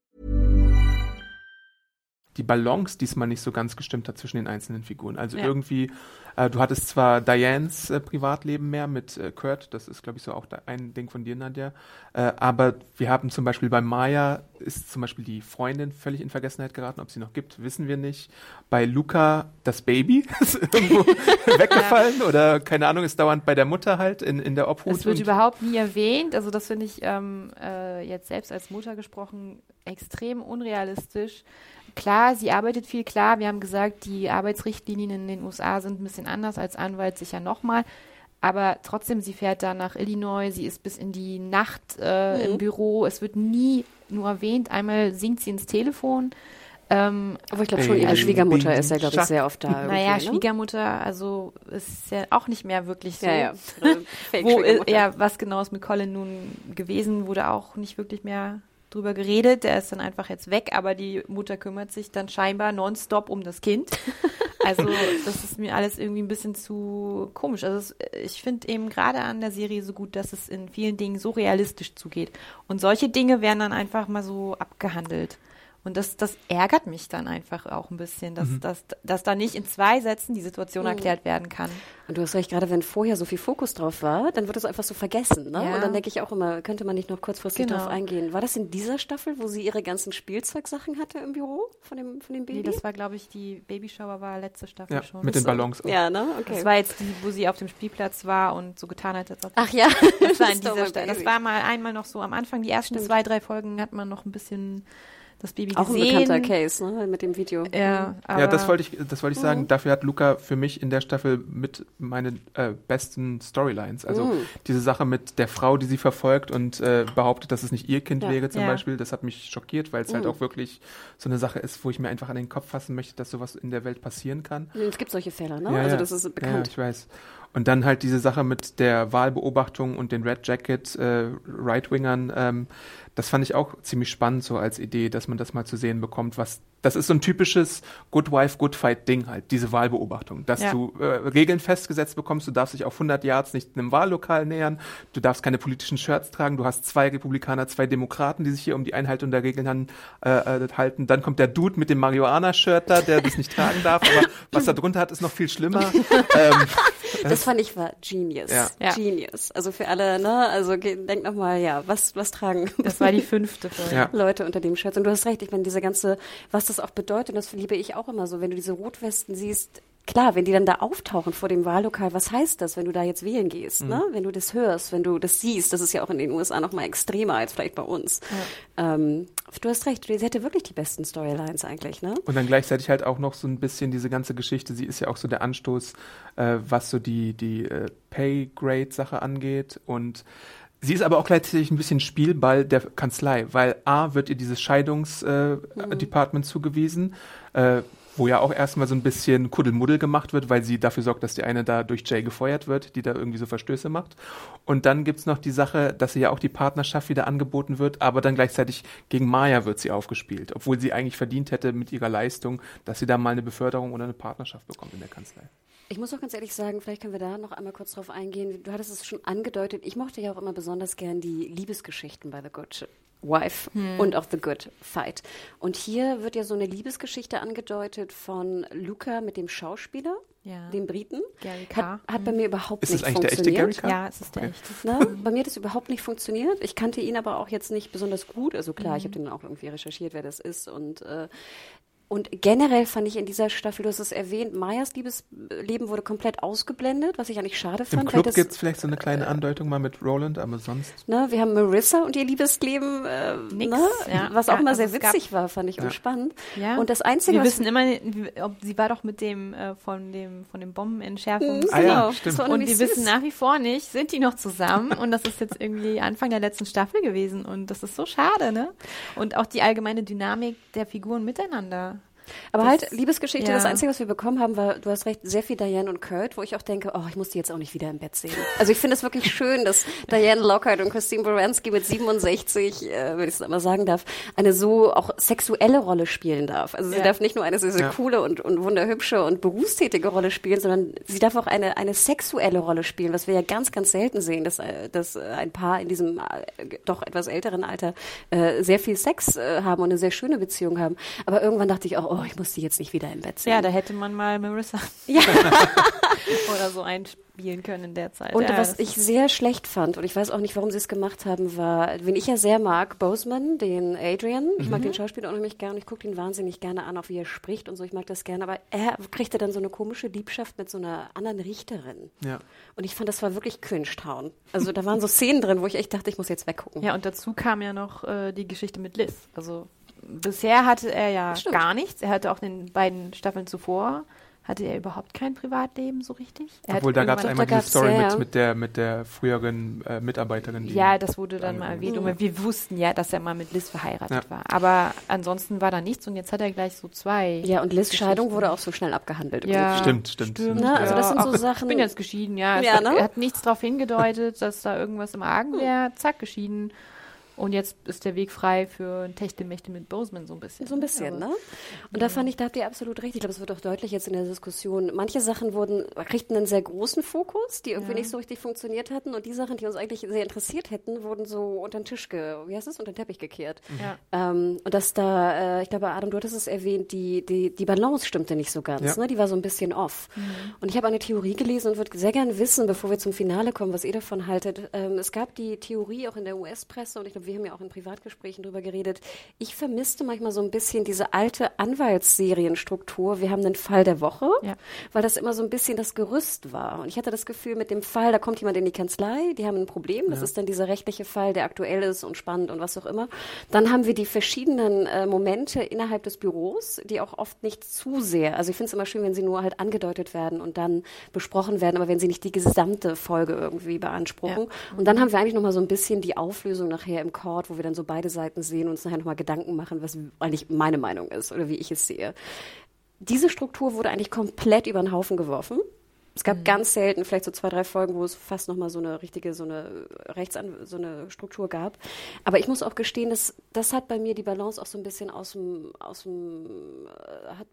Die Balance diesmal nicht so ganz gestimmt hat zwischen den einzelnen Figuren. Also Ja. irgendwie, äh, du hattest zwar Dianes äh, Privatleben mehr mit äh, Kurt, das ist, glaube ich, so auch ein Ding von dir, Nadja, äh, aber wir haben zum Beispiel bei Maya ist zum Beispiel die Freundin völlig in Vergessenheit geraten, ob sie noch gibt, wissen wir nicht. Bei Luca das Baby <laughs> ist irgendwo <laughs> weggefallen oder keine Ahnung, ist dauernd bei der Mutter halt in, in der Obhut. Es wird überhaupt nie erwähnt. Also das finde ich ähm, äh, jetzt selbst als Mutter gesprochen extrem unrealistisch. Klar, sie arbeitet viel, klar. Wir haben gesagt, die Arbeitsrichtlinien in den USA sind ein bisschen anders als Anwalt sicher nochmal. Aber trotzdem, sie fährt da nach Illinois, sie ist bis in die Nacht äh, im Büro. Es wird nie nur erwähnt. Einmal singt sie ins Telefon. Ähm, Aber ich glaube schon, ihre Schwiegermutter ist ja, glaube ich, sehr oft da. naja, ne? Schwiegermutter, also ist ja auch nicht mehr wirklich so. Ja, ja. <laughs> Fake Wo, äh, ja, was genau ist mit Colin nun gewesen, wurde auch nicht wirklich mehr drüber geredet. Der ist dann einfach jetzt weg, aber die Mutter kümmert sich dann scheinbar nonstop um das Kind. <laughs> Also das ist mir alles irgendwie ein bisschen zu komisch. Also es, ich finde eben gerade an der Serie so gut, dass es in vielen Dingen so realistisch zugeht. Und solche Dinge werden dann einfach mal so abgehandelt. Und das, das ärgert mich dann einfach auch ein bisschen, dass, Mhm. dass, dass da nicht in zwei Sätzen die Situation erklärt werden kann. Und du hast recht, gerade wenn vorher so viel Fokus drauf war, dann wird es einfach so vergessen. Ne? Ja. Und dann denke ich auch immer, könnte man nicht noch kurzfristig Genau. drauf eingehen. War das in dieser Staffel, wo sie ihre ganzen Spielzeugsachen hatte im Büro von dem, von dem Baby? Nee, das war, glaube ich, die Babyshower war letzte Staffel Ja, schon. mit den. Ballons. auch. Ja, ne? Okay. Das war jetzt die, wo sie auf dem Spielplatz war und so getan hat, als ob Ach ja, Das war in <laughs> dieser Stelle. Das war mal einmal noch so am Anfang, die ersten zwei, drei Folgen hat man noch ein bisschen das Baby auch ein gesehen. bekannter Case, ne? Mit dem Video. Ja, aber Ja, das wollte ich, das wollte ich Mhm. sagen. Dafür hat Luca für mich in der Staffel mit meine äh, besten Storylines. Also Mhm. diese Sache mit der Frau, die sie verfolgt und äh, behauptet, dass es nicht ihr Kind Ja. wäre zum Ja. Beispiel, das hat mich schockiert, weil es halt Mhm. auch wirklich so eine Sache ist, wo ich mir einfach an den Kopf fassen möchte, dass sowas in der Welt passieren kann. Es gibt solche Fälle, ne? Ja, also ja. das ist Ja, bekannt. ich weiß. Und dann halt diese Sache mit der Wahlbeobachtung und den Red Jacket äh, Right-Wingern, ähm, das fand ich auch ziemlich spannend so als Idee, dass man das mal zu sehen bekommt, was das ist so ein typisches Good Wife, Good Fight Ding halt, diese Wahlbeobachtung, dass Ja. du äh, Regeln festgesetzt bekommst, du darfst dich auf 100 Yards nicht einem Wahllokal nähern, du darfst keine politischen Shirts tragen, du hast zwei Republikaner, zwei Demokraten, die sich hier um die Einhaltung der Regeln äh, äh, halten, dann kommt der Dude mit dem Marihuana-Shirt da, der das nicht tragen darf, aber was da drunter hat, ist noch viel schlimmer. <laughs> ähm, Das fand ich war genius. Ja. Ja. Genius. Also für alle, ne? Also denk nochmal, ja, was, was tragen das war die <laughs> fünfte Folge. Ja. Leute unter dem Shirt? Und du hast recht, ich meine, diese ganze, was das auch bedeutet, das liebe ich auch immer so, wenn du diese Rotwesten siehst, klar, wenn die dann da auftauchen vor dem Wahllokal, was heißt das, wenn du da jetzt wählen gehst, ne? Wenn du das hörst, wenn du das siehst, das ist ja auch in den USA noch mal extremer als vielleicht bei uns. Ähm, du hast recht, sie hätte wirklich die besten Storylines eigentlich, ne? Und dann gleichzeitig halt auch noch so ein bisschen diese ganze Geschichte. Sie ist ja auch so der Anstoß, äh, was so die, die äh, Pay-Grade-Sache angeht. Und sie ist aber auch gleichzeitig ein bisschen Spielball der Kanzlei, weil A wird ihr dieses Scheidungsdepartment äh, Department zugewiesen, äh, wo ja auch erstmal so ein bisschen Kuddelmuddel gemacht wird, weil sie dafür sorgt, dass die eine da durch Jay gefeuert wird, die da irgendwie so Verstöße macht. Und dann gibt's noch die Sache, dass sie ja auch die Partnerschaft wieder angeboten wird, aber dann gleichzeitig gegen Maya wird sie aufgespielt, obwohl sie eigentlich verdient hätte mit ihrer Leistung, dass sie da mal eine Beförderung oder eine Partnerschaft bekommt in der Kanzlei. Ich muss auch ganz ehrlich sagen, vielleicht können wir da noch einmal kurz drauf eingehen. Du hattest es schon angedeutet. Ich mochte ja auch immer besonders gern die Liebesgeschichten bei The Good Wife und auch The Good Fight. Und hier wird ja so eine Liebesgeschichte angedeutet von Luca mit dem Schauspieler, Ja. dem Briten. Gary Hat, Carr. hat bei mir überhaupt Ist das nicht eigentlich der echte funktioniert. Gary Carr? Ja, es ist der Okay. echte. Ne? Bei mir hat es überhaupt nicht funktioniert. Ich kannte ihn aber auch jetzt nicht besonders gut. Also klar, ich habe den auch irgendwie recherchiert, wer das ist. Und, äh, und generell fand ich in dieser Staffel, du hast es erwähnt, Mayas Liebesleben wurde komplett ausgeblendet, was ich eigentlich schade Im fand. weil Club das, gibt's vielleicht so eine kleine Andeutung mal mit Roland, aber sonst. Ne, wir haben Marissa und ihr Liebesleben, äh, Nix, ne, ja. was auch Ja, immer also sehr es gab- witzig war, fand ich und spannend. Ja. Und das Einzige, Wir was wissen immer, ob sie war doch mit dem äh, von dem von dem Bombenentschärfungs. Ah ja, genau, stimmt. Und wir wissen nach wie vor nicht, sind die noch zusammen? Und das ist jetzt irgendwie Anfang der letzten Staffel gewesen. Und das ist so schade, ne? Und auch die allgemeine Dynamik der Figuren miteinander. Aber Das- halt, Liebesgeschichte, ja. das Einzige, was wir bekommen haben, war, du hast recht, sehr viel Diane und Kurt, wo ich auch denke, oh, ich muss die jetzt auch nicht wieder im Bett sehen. Also ich finde es wirklich schön, dass <laughs> Diane Lockhart und Christine Baranski mit 67, äh, wenn ich es einmal sagen darf, eine so auch sexuelle Rolle spielen darf. Also sie Ja. darf nicht nur eine sehr, sehr Ja. coole und, und wunderhübsche und berufstätige Rolle spielen, sondern sie darf auch eine, eine sexuelle Rolle spielen, was wir ja ganz, ganz selten sehen, dass, äh, dass äh, ein Paar in diesem äh, doch etwas älteren Alter äh, sehr viel Sex äh, haben und eine sehr schöne Beziehung haben. Aber irgendwann dachte ich auch, oh, ich muss die jetzt nicht wieder im Bett sehen. Ja, da hätte man mal Marissa Ja. <laughs> oder so einspielen können in der Zeit. Und ja, was ich sehr schlecht fand, und ich weiß auch nicht, warum sie es gemacht haben, war, wen ich ja sehr mag, Boseman, den Adrian. Ich mag den Schauspieler unheimlich gerne. Ich gucke ihn wahnsinnig gerne an, auch wie er spricht und so. Ich mag das gerne. Aber er kriegte dann so eine komische Liebschaft mit so einer anderen Richterin. Ja. Und ich fand, das war wirklich Cringe-Town. Also da waren so Szenen drin, wo ich echt dachte, ich muss jetzt weggucken. Ja, und dazu kam ja noch äh, die Geschichte mit Liz. Also bisher hatte er ja Stimmt. gar nichts. Er hatte auch in den beiden Staffeln zuvor hatte er überhaupt kein Privatleben so richtig. Er hat Obwohl, da gab es einmal da diese Story mit, mit, der, mit der früheren äh, Mitarbeiterin. Die Ja, das wurde dann mal erwähnt. Und wir wussten ja, dass er mal mit Liz verheiratet Ja. war. Aber ansonsten war da nichts und jetzt hat er gleich so zwei. Ja, und Liz' Scheidung wurde auch so schnell abgehandelt. Ja, Stimmt, stimmt, stimmt. Ne? Also das sind so Ach, Sachen- Ich bin jetzt geschieden, ja. Ja, hat, ne? Er hat nichts darauf hingedeutet, dass da irgendwas im Argen wäre. Zack, geschieden. Und jetzt ist der Weg frei für ein Techtelmächte mit Boseman so ein bisschen. So ein bisschen, ne? Und da fand ich, da habt ihr absolut recht. Ich glaube, es wird auch deutlich jetzt in der Diskussion. Manche Sachen wurden, kriegten einen sehr großen Fokus, die irgendwie nicht so richtig funktioniert hatten. Und die Sachen, die uns eigentlich sehr interessiert hätten, wurden so unter den Tisch, ge wie heißt es, unter den Teppich gekehrt. Ja. Ähm, und dass da, äh, ich glaube, Adam, du hattest es erwähnt, die, die, die Balance stimmte nicht so ganz, Ja. ne? Die war so ein bisschen off. Und ich habe eine Theorie gelesen und würde sehr gerne wissen, bevor wir zum Finale kommen, was ihr davon haltet. Ähm, es gab die Theorie auch in der US-Presse und ich glaube, wir haben ja auch in Privatgesprächen drüber geredet. Ich vermisste manchmal so ein bisschen diese alte Anwaltsserienstruktur. Wir haben den Fall der Woche, Ja. weil das immer so ein bisschen das Gerüst war. Und ich hatte das Gefühl, mit dem Fall, da kommt jemand in die Kanzlei, die haben ein Problem. Das ist dann dieser rechtliche Fall, der aktuell ist und spannend und was auch immer. Dann haben wir die verschiedenen äh, Momente innerhalb des Büros, die auch oft nicht zu sehr, also ich finde es immer schön, wenn sie nur halt angedeutet werden und dann besprochen werden, aber wenn sie nicht die gesamte Folge irgendwie beanspruchen. Und dann haben wir eigentlich nochmal so ein bisschen die Auflösung nachher im Court, wo wir dann so beide Seiten sehen und uns nachher nochmal Gedanken machen, was eigentlich meine Meinung ist oder wie ich es sehe. Diese Struktur wurde eigentlich komplett über den Haufen geworfen. Es gab ganz selten, vielleicht so zwei, drei Folgen, wo es fast nochmal so eine richtige, so eine Rechtsan so eine Struktur gab. Aber ich muss auch gestehen, dass, das hat bei mir die Balance auch so ein bisschen aus dem, aus dem, äh, hat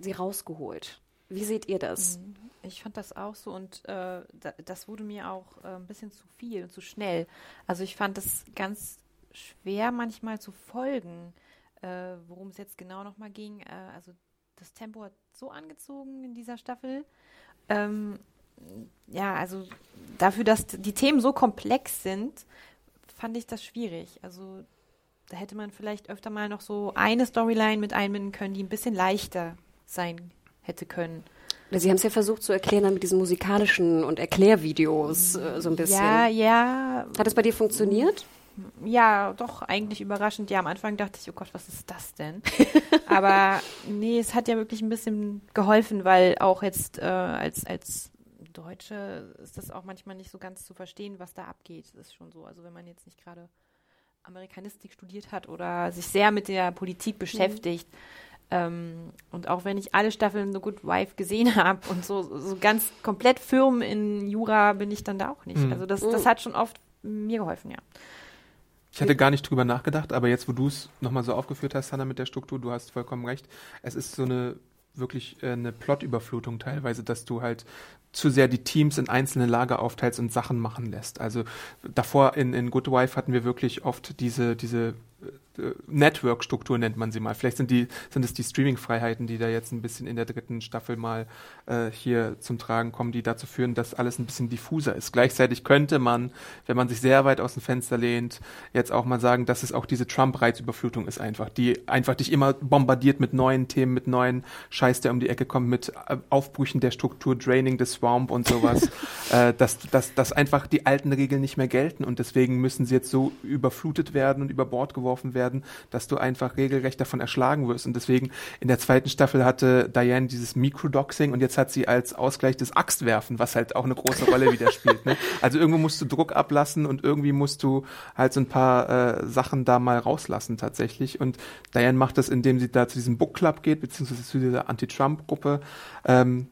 sie rausgeholt. Wie seht ihr das? Ich fand das auch so und äh, da, das wurde mir auch äh, ein bisschen zu viel und zu schnell. Also ich fand es ganz schwer manchmal zu folgen, äh, worum es jetzt genau nochmal ging. Äh, also das Tempo hat so angezogen in dieser Staffel. Ähm, ja, also dafür, dass die Themen so komplex sind, fand ich das schwierig. Also da hätte man vielleicht öfter mal noch so eine Storyline mit einbinden können, die ein bisschen leichter sein hätte können. Sie haben es ja versucht zu erklären dann mit diesen musikalischen und Erklärvideos äh, so ein bisschen. Ja, ja, Hat es bei dir funktioniert? Ja, doch, eigentlich überraschend. Ja, am Anfang dachte ich, oh Gott, was ist das denn? <laughs> Aber nee, es hat ja wirklich ein bisschen geholfen, weil auch jetzt äh, als, als Deutsche ist das auch manchmal nicht so ganz zu verstehen, was da abgeht. Das ist schon so. Also wenn man jetzt nicht gerade Amerikanistik studiert hat oder sich sehr mit der Politik beschäftigt. Ähm, und auch wenn ich alle Staffeln The Good Wife gesehen habe und so, so ganz komplett firm in Jura bin ich dann da auch nicht. Mhm. Also das, das hat schon oft mir geholfen, ja. Ich hatte gar nicht drüber nachgedacht, aber jetzt, wo du es nochmal so aufgeführt hast, Hannah, mit der Struktur, du hast vollkommen recht. Es ist so eine wirklich äh, eine Plotüberflutung teilweise, dass du halt zu sehr die Teams in einzelne Lager aufteilst und Sachen machen lässt. Also davor in, in Good Wife hatten wir wirklich oft diese, diese Network-Struktur nennt man sie mal. Vielleicht sind die, sind es die Streaming-Freiheiten, die da jetzt ein bisschen in der dritten Staffel mal äh, hier zum Tragen kommen, die dazu führen, dass alles ein bisschen diffuser ist. Gleichzeitig könnte man, wenn man sich sehr weit aus dem Fenster lehnt, jetzt auch mal sagen, dass es auch diese Trump-Reizüberflutung ist einfach, die einfach dich immer bombardiert mit neuen Themen, mit neuen Scheiß, der um die Ecke kommt, mit äh, Aufbrüchen der Struktur, Draining the Swamp und sowas, <laughs> äh, dass, dass, dass einfach die alten Regeln nicht mehr gelten und deswegen müssen sie jetzt so überflutet werden und über Bord geworfen werden, dass du einfach regelrecht davon erschlagen wirst und deswegen in der zweiten Staffel hatte Diane dieses Microdoxing und jetzt hat sie als Ausgleich das Axtwerfen, was halt auch eine große Rolle wieder spielt. Ne? <laughs> Also irgendwo musst du Druck ablassen und irgendwie musst du halt so ein paar äh, Sachen da mal rauslassen tatsächlich. Und Diane macht das, indem sie da zu diesem Book Club geht, beziehungsweise zu dieser Anti-Trump-Gruppe. Ähm,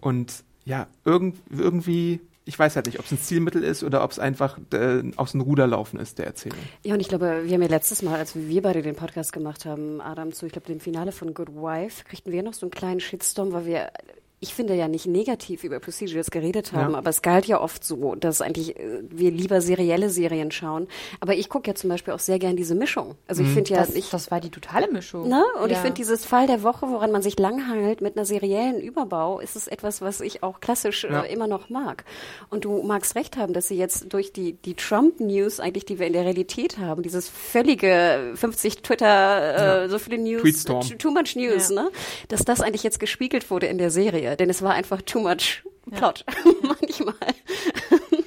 und ja, irgend, irgendwie, ich weiß halt nicht, ob es ein Zielmittel ist oder ob es einfach äh, aus dem Ruder laufen ist, der Erzählung. Ja, und ich glaube, wir haben ja letztes Mal, als wir beide den Podcast gemacht haben, Adam, zu, ich glaube, dem Finale von Good Wife, kriegten wir noch so einen kleinen Shitstorm, weil wir, ich finde ja nicht negativ über Procedures geredet haben, Ja. aber es galt ja oft so, dass eigentlich äh, wir lieber serielle Serien schauen. Aber ich gucke ja zum Beispiel auch sehr gern diese Mischung. Also ich finde ja, Das, ich, das war die totale Mischung. Ne? Und ich Ja. finde dieses Fall der Woche, woran man sich langhangelt mit einer seriellen Überbau, ist es etwas, was ich auch klassisch Ja. äh, immer noch mag. Und du magst recht haben, dass sie jetzt durch die, die Trump-News eigentlich, die wir in der Realität haben, dieses völlige 50 Twitter, äh, so viele News, too- too much News, ne? Dass das eigentlich jetzt gespiegelt wurde in der Serie, denn es war einfach too much Plot <laughs> manchmal. <laughs>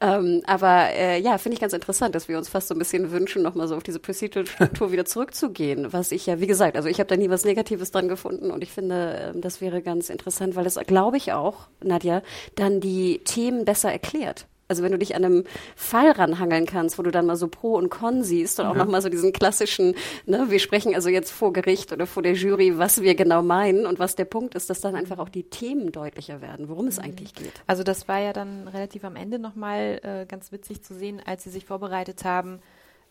Ähm, aber äh, ja, finde ich ganz interessant, dass wir uns fast so ein bisschen wünschen, nochmal so auf diese Procedural-Struktur wieder zurückzugehen. Was ich ja, wie gesagt, also ich habe da nie was Negatives dran gefunden und ich finde, ähm, das wäre ganz interessant, weil das, glaube ich auch, Nadja, dann die Themen besser erklärt. Also wenn du dich an einem Fall ranhangeln kannst, wo du dann mal so Pro und Con siehst und auch nochmal so diesen klassischen, ne, wir sprechen also jetzt vor Gericht oder vor der Jury, was wir genau meinen und was der Punkt ist, dass dann einfach auch die Themen deutlicher werden, worum es eigentlich geht. Also das war ja dann relativ am Ende nochmal äh, ganz witzig zu sehen, als sie sich vorbereitet haben,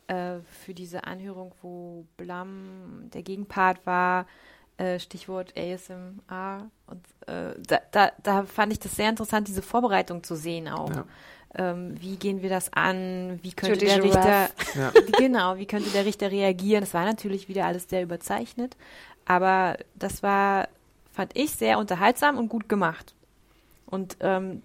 äh, für diese Anhörung, wo Blam der Gegenpart war, äh, Stichwort ASMR. Und äh, da, da, da fand ich das sehr interessant, diese Vorbereitung zu sehen auch. Ja. Ähm, wie gehen wir das an? Wie könnte Judy der Richter, <laughs> Ja. genau, wie könnte der Richter reagieren? Das war natürlich wieder alles sehr überzeichnet, aber das war, fand ich, sehr unterhaltsam und gut gemacht. Und ähm,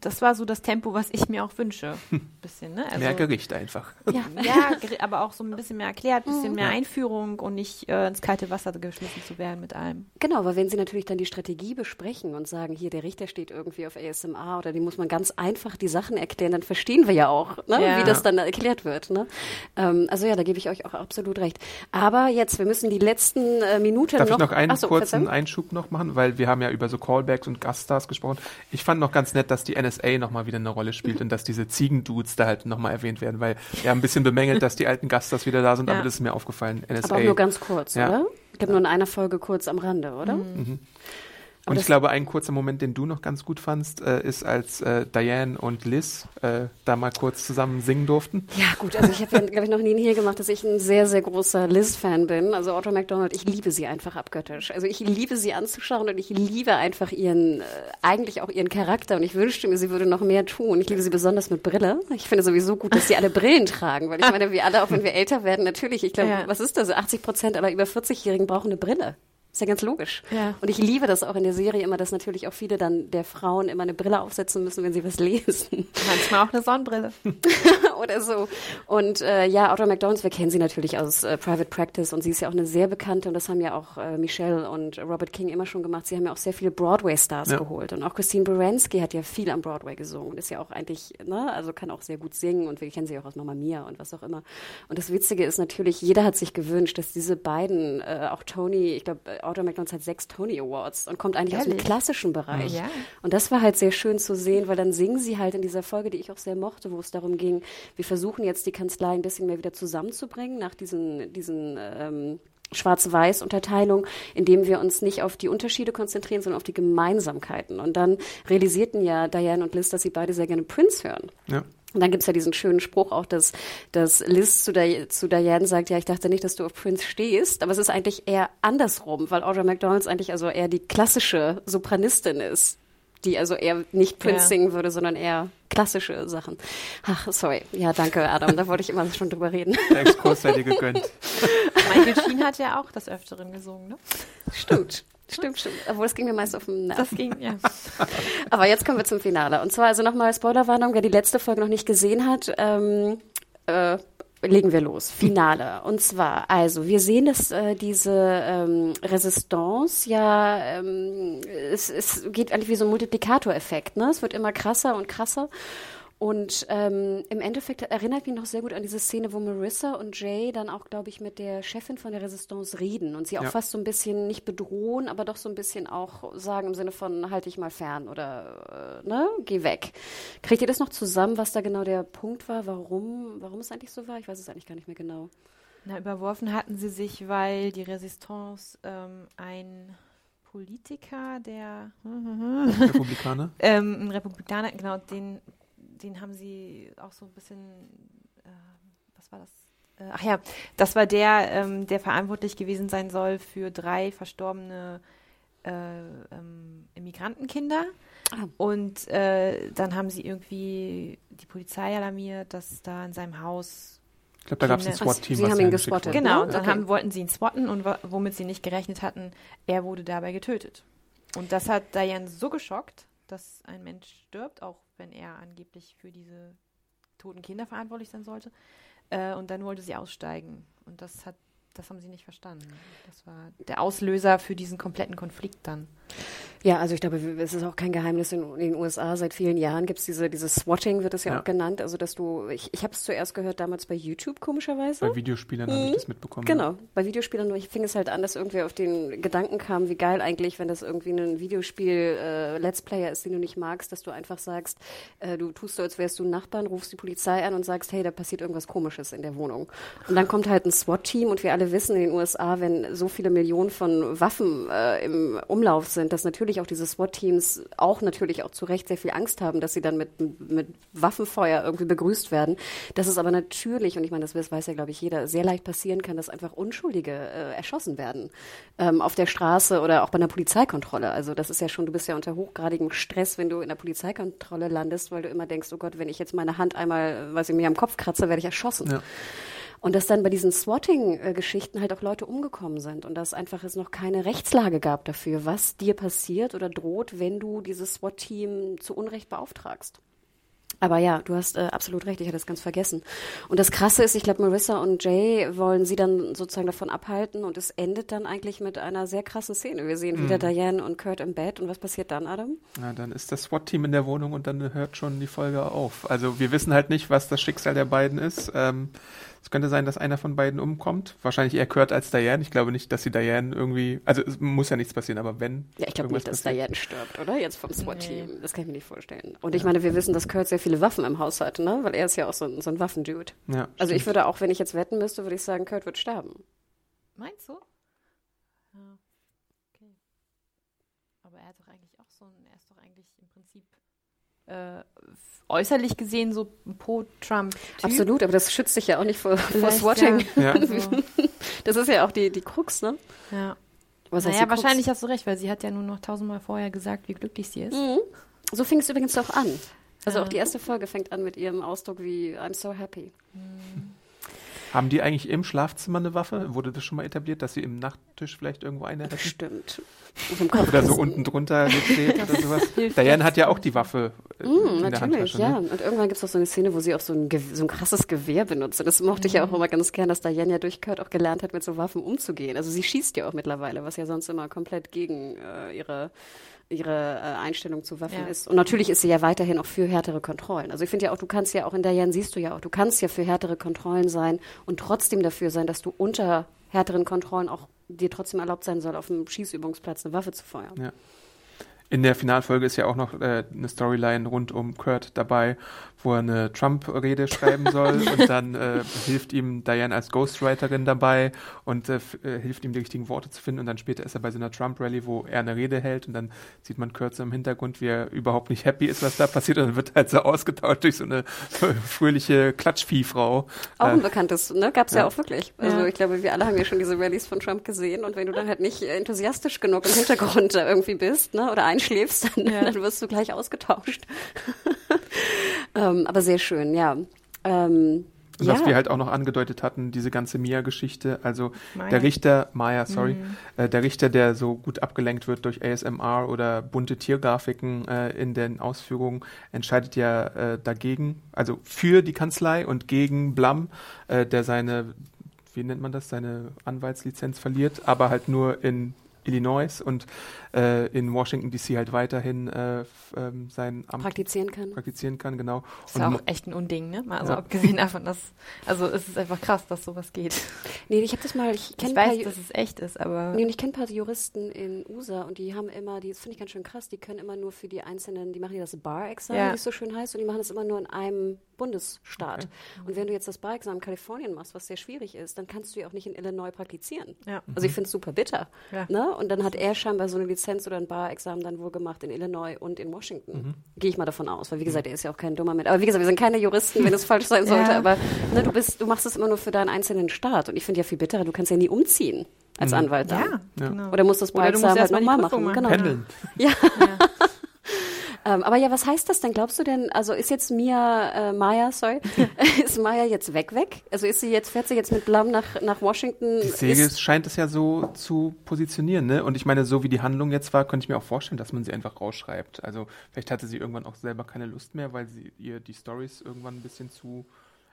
das war so das Tempo, was ich mir auch wünsche. <laughs> Bisschen, ne? Also, Mehr Gericht einfach. ja, <laughs> ja, geri- aber auch so ein bisschen mehr erklärt, ein bisschen Mhm. mehr Einführung und nicht äh, ins kalte Wasser geschmissen zu werden mit allem. Genau, aber wenn Sie natürlich dann die Strategie besprechen und sagen, hier der Richter steht irgendwie auf ASMR oder die muss man ganz einfach die Sachen erklären, dann verstehen wir ja auch, ne, Ja. wie das dann erklärt wird. Ne? Ähm, also ja, da gebe ich euch auch absolut recht. Aber jetzt, wir müssen die letzten äh, Minuten Darf noch. ich noch einen so, kurzen. Einschub noch machen? Weil wir haben ja über so Callbacks und Gaststars gesprochen. Ich fand noch ganz nett, dass die NSA nochmal wieder eine Rolle spielt und dass diese Ziegendudes da halt nochmal erwähnt werden, weil haben ein bisschen bemängelt, dass die alten Gaststars wieder da sind, Ja. aber das ist mir aufgefallen. NSA. Aber auch nur ganz kurz, Ja. oder? Ich glaube nur in einer Folge kurz am Rande, oder? Und ich glaube, ein kurzer Moment, den du noch ganz gut fandst, äh, ist, als äh, Diane und Liz äh, da mal kurz zusammen singen durften. Ja, gut, also ich habe ja, glaube ich, noch nie hier gemacht, dass ich ein sehr, sehr großer Liz-Fan bin. Also Audra McDonald, ich liebe sie einfach abgöttisch. Also ich liebe sie anzuschauen und ich liebe einfach ihren, äh, eigentlich auch ihren Charakter und ich wünschte mir, sie würde noch mehr tun. Ich liebe sie besonders mit Brille. Ich finde sowieso gut, dass sie alle Brillen tragen, weil ich <laughs> meine, wir alle, auch wenn wir älter werden, natürlich, ich glaube, Ja. was ist das? 80 Prozent aller über 40-Jährigen brauchen eine Brille. Ist ja ganz logisch. Ja. Und ich liebe das auch in der Serie immer, dass natürlich auch viele dann der Frauen immer eine Brille aufsetzen müssen, wenn sie was lesen. Manchmal auch eine Sonnenbrille. <laughs> oder so. Und äh, ja, Audra McDonald, wir kennen sie natürlich aus äh, Private Practice und sie ist ja auch eine sehr bekannte und das haben ja auch äh, Michelle und Robert King immer schon gemacht. Sie haben ja auch sehr viele Broadway-Stars Ja. geholt und auch Christine Baranski hat ja viel am Broadway gesungen und ist ja auch eigentlich, ne, also kann auch sehr gut singen und wir kennen sie auch aus Mamma Mia und was auch immer. Und das Witzige ist natürlich, jeder hat sich gewünscht, dass diese beiden, äh, auch Tony, ich glaube, Audra McDonald hat sechs Tony Awards und kommt eigentlich aus dem Ehrlich? klassischen Bereich. Ja. Und das war halt sehr schön zu sehen, weil dann singen sie halt in dieser Folge, die ich auch sehr mochte, wo es darum ging, wir versuchen jetzt die Kanzlei ein bisschen mehr wieder zusammenzubringen nach diesen, diesen ähm, Schwarz-Weiß-Unterteilung, indem wir uns nicht auf die Unterschiede konzentrieren, sondern auf die Gemeinsamkeiten. Und dann realisierten ja Diane und Liz, dass sie beide sehr gerne Prince hören. Ja. Und dann gibt's ja diesen schönen Spruch auch, dass, dass Liz zu, Di zu Diane sagt, ja, ich dachte nicht, dass du auf Prince stehst, aber es ist eigentlich eher andersrum, weil Audra McDonalds eigentlich also eher die klassische Sopranistin ist, die also eher nicht Prince Ja. singen würde, sondern eher klassische Sachen. Ach, sorry. Ja, danke, Adam, da wollte ich immer schon drüber reden. Der Exkurs sei dir gegönnt. Michael Sheen hat ja auch das Öfteren gesungen, ne? Stimmt. Stimmt, stimmt. Obwohl es ging mir meist auf den Nerv. Das ging, ja. <laughs> Aber jetzt kommen wir zum Finale. Und zwar also nochmal Spoilerwarnung, wer die letzte Folge noch nicht gesehen hat, ähm, äh, legen wir los. Finale. <laughs> Und zwar, also wir sehen, dass äh, diese ähm, Resistance ja, ähm, es, es geht eigentlich wie so ein Multiplikatoreffekt. Ne? Es wird immer krasser und krasser. Und ähm, im Endeffekt erinnert mich noch sehr gut an diese Szene, wo Marissa und Jay dann auch, glaube ich, mit der Chefin von der Resistance reden und sie auch Ja. fast so ein bisschen nicht bedrohen, aber doch so ein bisschen auch sagen im Sinne von halt dich mal fern oder äh, ne, geh weg. Kriegt ihr das noch zusammen, was da genau der Punkt war, warum, warum es eigentlich so war? Ich weiß es eigentlich gar nicht mehr genau. Na, überworfen hatten sie sich, weil die Resistance ähm, ein Politiker, der Republikaner. <laughs> ähm, ein Republikaner, genau, den, den haben sie auch so ein bisschen, äh, was war das? Äh, ach ja, das war der, ähm, der verantwortlich gewesen sein soll für drei verstorbene äh, ähm, Immigrantenkinder. Ah. Und äh, dann haben sie irgendwie die Polizei alarmiert, dass da in seinem Haus Ich glaube, da gab es ein SWAT-Team. Sie was haben ihn gespottet. Genau, und dann Okay. haben, wollten sie ihn spotten und womit sie nicht gerechnet hatten, er wurde dabei getötet. Und das hat Diane so geschockt, dass ein Mensch stirbt, auch wenn er angeblich für diese toten Kinder verantwortlich sein sollte. Äh, und dann wollte sie aussteigen. Und das hat, das haben sie nicht verstanden. Das war der Auslöser für diesen kompletten Konflikt dann. Ja, also ich glaube, es ist auch kein Geheimnis. In den USA seit vielen Jahren gibt es diese, dieses Swatting, wird es ja, Ja. auch genannt. Also, dass du, ich, ich habe es zuerst gehört damals bei YouTube, komischerweise. Bei Videospielern habe ich das mitbekommen. Genau, bei Videospielern nur. Ich fing es halt an, dass irgendwer auf den Gedanken kam, wie geil eigentlich, wenn das irgendwie ein Videospiel äh, Let's Player ist, den du nicht magst, dass du einfach sagst, äh, du tust so, als wärst du ein Nachbarn, rufst die Polizei an und sagst, hey, da passiert irgendwas Komisches in der Wohnung. Und dann kommt halt ein SWAT-Team und wir alle wissen in den USA, wenn so viele Millionen von Waffen äh, im Umlauf sind, dass natürlich natürlich auch diese SWAT-Teams auch natürlich auch zu Recht sehr viel Angst haben, dass sie dann mit, mit Waffenfeuer irgendwie begrüßt werden. Dass es aber natürlich, und ich meine, das weiß ja, glaube ich, jeder, sehr leicht passieren kann, dass einfach Unschuldige äh, erschossen werden. Ähm, auf der Straße oder auch bei einer Polizeikontrolle. Also das ist ja schon, du bist ja unter hochgradigem Stress, wenn du in der Polizeikontrolle landest, weil du immer denkst, oh Gott, wenn ich jetzt meine Hand einmal, weiß ich, mir am Kopf kratze, werde ich erschossen. Ja. Und dass dann bei diesen Swatting-Geschichten halt auch Leute umgekommen sind und dass einfach es noch keine Rechtslage gab dafür, was dir passiert oder droht, wenn du dieses SWAT-Team zu Unrecht beauftragst. Aber ja, du hast äh, absolut recht, ich hatte das ganz vergessen. Und das Krasse ist, ich glaube, Marissa und Jay wollen sie dann sozusagen davon abhalten und es endet dann eigentlich mit einer sehr krassen Szene. Wir sehen mhm. wieder Diane und Kurt im Bett und was passiert dann, Adam? Ja, dann ist das SWAT-Team in der Wohnung und dann hört schon die Folge auf. Also wir wissen halt nicht, was das Schicksal der beiden ist. Ähm, es könnte sein, dass einer von beiden umkommt. Wahrscheinlich eher Kurt als Diane. Ich glaube nicht, dass sie Diane irgendwie. Also es muss ja nichts passieren, aber wenn. Ja, ich glaube nicht, dass passiert. Diane stirbt, oder? Jetzt vom SWAT-Team. Nee. Das kann ich mir nicht vorstellen. Und ich meine, wir wissen, dass Kurt sehr viele Waffen im Haus hat, ne? Weil er ist ja auch so ein, so ein Waffendude. Ja, also stimmt. ich würde auch, wenn ich jetzt wetten müsste, würde ich sagen, Kurt wird sterben. Meinst du? Ja. Okay. Aber er hat doch eigentlich auch so ein, er ist doch eigentlich im Prinzip äh, äußerlich gesehen so pro Trump. -Typ. Absolut, aber das schützt dich ja auch nicht vor, vor Swatting. Ja. Ja. <laughs> Das ist ja auch die, die Krux, ne? Ja. Was naja, wahrscheinlich hast du recht, weil sie hat ja nur noch tausendmal vorher gesagt, wie glücklich sie ist. Mhm. So fing es übrigens auch an. Also auch die erste Folge fängt an mit ihrem Ausdruck wie I'm so happy. Mhm. Haben die eigentlich im Schlafzimmer eine Waffe? Wurde das schon mal etabliert, dass sie im Nachttisch vielleicht irgendwo eine hätten? Stimmt. Oder so unten drunter steht oder sowas. Diane hat ja auch die Waffe mm, in natürlich, der Handtasche. Ja, ne? und irgendwann gibt es auch so eine Szene, wo sie auch so ein, so ein krasses Gewehr benutzt. Das mochte ich ja auch mhm. immer ganz gern, dass Diane ja durch Kurt auch gelernt hat, mit so Waffen umzugehen. Also sie schießt ja auch mittlerweile, was ja sonst immer komplett gegen äh, ihre ihre äh, Einstellung zu Waffen ja. ist. Und natürlich ist sie ja weiterhin auch für härtere Kontrollen. Also ich finde ja auch, du kannst ja auch in der Jan siehst du ja auch, du kannst ja für härtere Kontrollen sein und trotzdem dafür sein, dass du unter härteren Kontrollen auch dir trotzdem erlaubt sein soll, auf dem Schießübungsplatz eine Waffe zu feuern. Ja. In der Finalfolge ist ja auch noch äh, eine Storyline rund um Kurt dabei, wo er eine Trump-Rede schreiben soll <laughs> und dann äh, hilft ihm Diane als Ghostwriterin dabei und äh, äh, hilft ihm die richtigen Worte zu finden und dann später ist er bei so einer Trump-Rally, wo er eine Rede hält und dann sieht man so im Hintergrund, wie er überhaupt nicht happy ist, was da passiert und dann wird halt so ausgetauscht durch so eine fröhliche Klatschviehfrau. Auch ein äh, bekanntes, ne? Gab's ja. ja auch wirklich. Also ja. ich glaube, wir alle haben ja schon diese Rallies von Trump gesehen und wenn du dann halt nicht enthusiastisch genug im Hintergrund <laughs> irgendwie bist, ne, oder einschläfst, dann, ja. dann wirst du gleich ausgetauscht. Ähm, aber sehr schön, ja. Ähm, was ja. wir halt auch noch angedeutet hatten, diese ganze Mia-Geschichte, also Maya. der Richter, Maya, sorry, mhm. äh, der Richter, der so gut abgelenkt wird durch ASMR oder bunte Tiergrafiken äh, in den Ausführungen, entscheidet ja äh, dagegen, also für die Kanzlei und gegen Blum, äh, der seine, wie nennt man das, seine Anwaltslizenz verliert, aber halt nur in Illinois und äh, in Washington DC halt weiterhin äh, ähm, sein Amt praktizieren kann. Praktizieren kann, genau. Das ist und auch echt ein Unding, ne? Also ja. abgesehen davon, dass also es ist einfach krass, dass sowas geht. <laughs> Nee, ich habe das mal, ich kenne weiß, dass es echt ist, aber nee, ich kenne ein paar Juristen in USA und die haben immer, die das finde ich ganz schön krass, die können immer nur für die einzelnen, die machen ja das Bar-Examen, ja. wie es so schön heißt, und die machen das immer nur in einem Bundesstaat. Okay. Und wenn du jetzt das Bar-Examen in Kalifornien machst, was sehr schwierig ist, dann kannst du ja auch nicht in Illinois praktizieren. Ja. Also ich finde es super bitter. Ja. Ne? Und dann hat er scheinbar so eine Lizenz oder ein Bar-Examen dann wohl gemacht in Illinois und in Washington. Mhm. Gehe ich mal davon aus, weil wie gesagt, er ist ja auch kein dummer Mensch. Aber wie gesagt, wir sind keine Juristen, wenn es <laughs> falsch sein sollte. Ja. Aber ne, du bist, du machst es immer nur für deinen einzelnen Staat. Und ich finde ja viel bitterer, du kannst ja nie umziehen als mhm. Anwalt. Ja, genau. Oder musst das Bar-Examen halt nochmal machen. machen. Genau. Pendeln. Ja. Ähm, aber ja, was heißt das denn? Glaubst du denn, also ist jetzt Mia, äh, Maya, sorry, <laughs> ist Maya jetzt weg, weg? Also ist sie jetzt, fährt sie jetzt mit Blum nach, nach Washington? Die Serie scheint es ja so zu positionieren, ne? Und ich meine, so wie die Handlung jetzt war, könnte ich mir auch vorstellen, dass man sie einfach rausschreibt. Also vielleicht hatte sie irgendwann auch selber keine Lust mehr, weil sie ihr die Stories irgendwann ein bisschen zu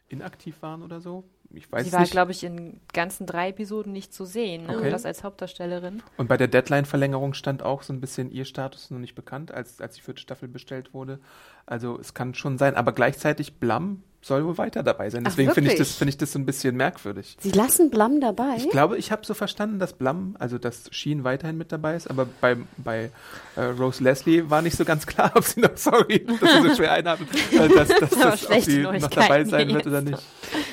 inaktiv waren oder so. Ich weiß Sie war, glaube ich, in ganzen drei Episoden nicht zu sehen, ne? okay. und das als Hauptdarstellerin. Und bei der Deadline-Verlängerung stand auch so ein bisschen ihr Status noch nicht bekannt, als, als die vierte Staffel bestellt wurde. Also es kann schon sein, aber gleichzeitig Blum soll wohl weiter dabei sein. Deswegen finde ich, das, find ich das so ein bisschen merkwürdig. Sie lassen Blam dabei. Ich glaube, ich habe so verstanden, dass Blum, also dass Sheen weiterhin mit dabei ist, aber bei, bei äh, Rose Leslie war nicht so ganz klar, <laughs> ob sie noch, sorry, dass sie so schwer einhaben, <laughs> äh, dass, dass, dass, ob sie noch dabei sein wird oder nicht.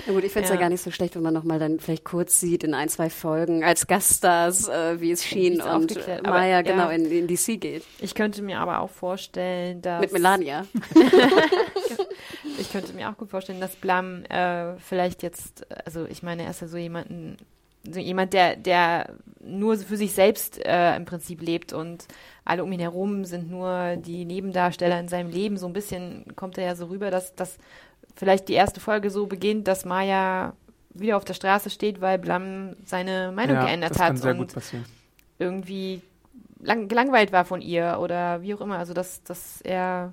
Na gut, ich finde es ja. Ja. gar nicht so schlecht, wenn man nochmal dann vielleicht kurz sieht in ein, zwei Folgen als Gaststars, äh, wie es Sheen und äh, aber, Maya ja. genau in, in DC geht. Ich könnte mir aber auch vorstellen, dass. Mit Melania. <laughs> Ich könnte mir auch gut vorstellen, dass Blam äh, vielleicht jetzt, also ich meine, er ist ja so jemanden, so jemand, der, der nur für sich selbst äh, im Prinzip lebt und alle um ihn herum sind nur die Nebendarsteller in seinem Leben. So ein bisschen kommt er ja so rüber, dass, dass vielleicht die erste Folge so beginnt, dass Maya wieder auf der Straße steht, weil Blam seine Meinung ja, geändert das hat kann sehr und gut passieren. irgendwie lang, gelangweilt war von ihr oder wie auch immer. Also dass, dass er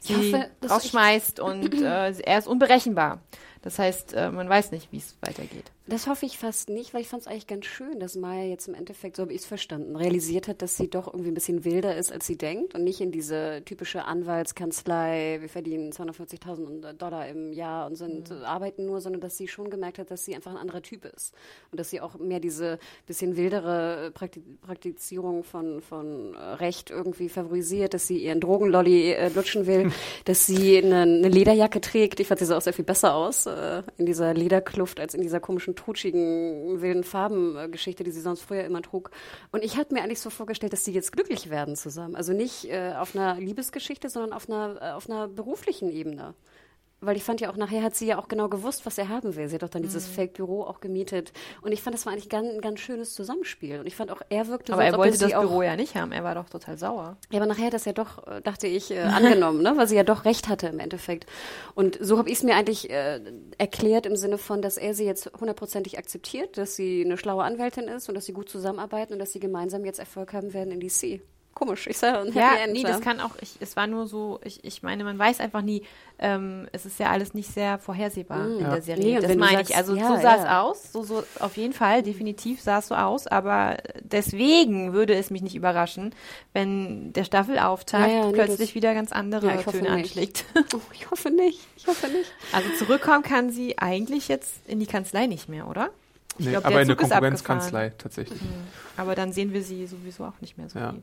sie hoffe, dass rausschmeißt und <clears throat> äh, er ist unberechenbar. Das heißt, äh, man weiß nicht, wie es weitergeht. Das hoffe ich fast nicht, weil ich fand es eigentlich ganz schön, dass Maya jetzt im Endeffekt, so habe ich es verstanden, realisiert hat, dass sie doch irgendwie ein bisschen wilder ist, als sie denkt und nicht in diese typische Anwaltskanzlei, wir verdienen 240.000 Dollar im Jahr und sind, Mhm. arbeiten nur, sondern dass sie schon gemerkt hat, dass sie einfach ein anderer Typ ist und dass sie auch mehr diese bisschen wildere Prakti Praktizierung von, von äh, Recht irgendwie favorisiert, dass sie ihren Drogenlolly äh, lutschen will, <laughs> dass sie eine, eine Lederjacke trägt. Ich fand sie sah auch sehr viel besser aus äh, in dieser Lederkluft als in dieser komischen, trutschigen, wilden Farbengeschichte, die sie sonst früher immer trug. Und ich hatte mir eigentlich so vorgestellt, dass sie jetzt glücklich werden zusammen. Also nicht äh, auf einer Liebesgeschichte, sondern auf einer, äh, auf einer beruflichen Ebene. Weil ich fand ja auch, nachher hat sie ja auch genau gewusst, was er haben will. Sie hat doch dann dieses Mhm. Fake-Büro auch gemietet. Und ich fand, das war eigentlich ganz, ein ganz schönes Zusammenspiel. Und ich fand auch, er wirkte Aber so, er als ob wollte das Büro ja nicht haben. Er war doch total sauer. ja, aber nachher hat das ja doch, äh, dachte ich, äh, angenommen, ne? weil sie ja doch recht hatte im Endeffekt. Und so habe ich es mir eigentlich äh, erklärt im Sinne von, dass er sie jetzt hundertprozentig akzeptiert, dass sie eine schlaue Anwältin ist und dass sie gut zusammenarbeiten und dass sie gemeinsam jetzt Erfolg haben werden in DC. Komisch, ich sage ein Happy Ja, End. nee, das kann auch, ich, es war nur so, ich, ich meine, man weiß einfach nie, ähm, es ist ja alles nicht sehr vorhersehbar in Ja. der Serie. Nee, das meine sagst, ich. Also ja, so sah es ja. aus, so, so auf jeden Fall, definitiv sah es so aus, aber deswegen würde es mich nicht überraschen, wenn der Staffelauftakt Ja, ja, nee, plötzlich das- wieder ganz andere Töne anschlägt. <laughs> Oh, ich hoffe nicht. Ich hoffe nicht. Also zurückkommen kann sie eigentlich jetzt in die Kanzlei nicht mehr, oder? Ich Nee, glaub, aber in der Konkurrenzkanzlei tatsächlich. Aber dann sehen wir sie sowieso auch nicht mehr so Ja. viel.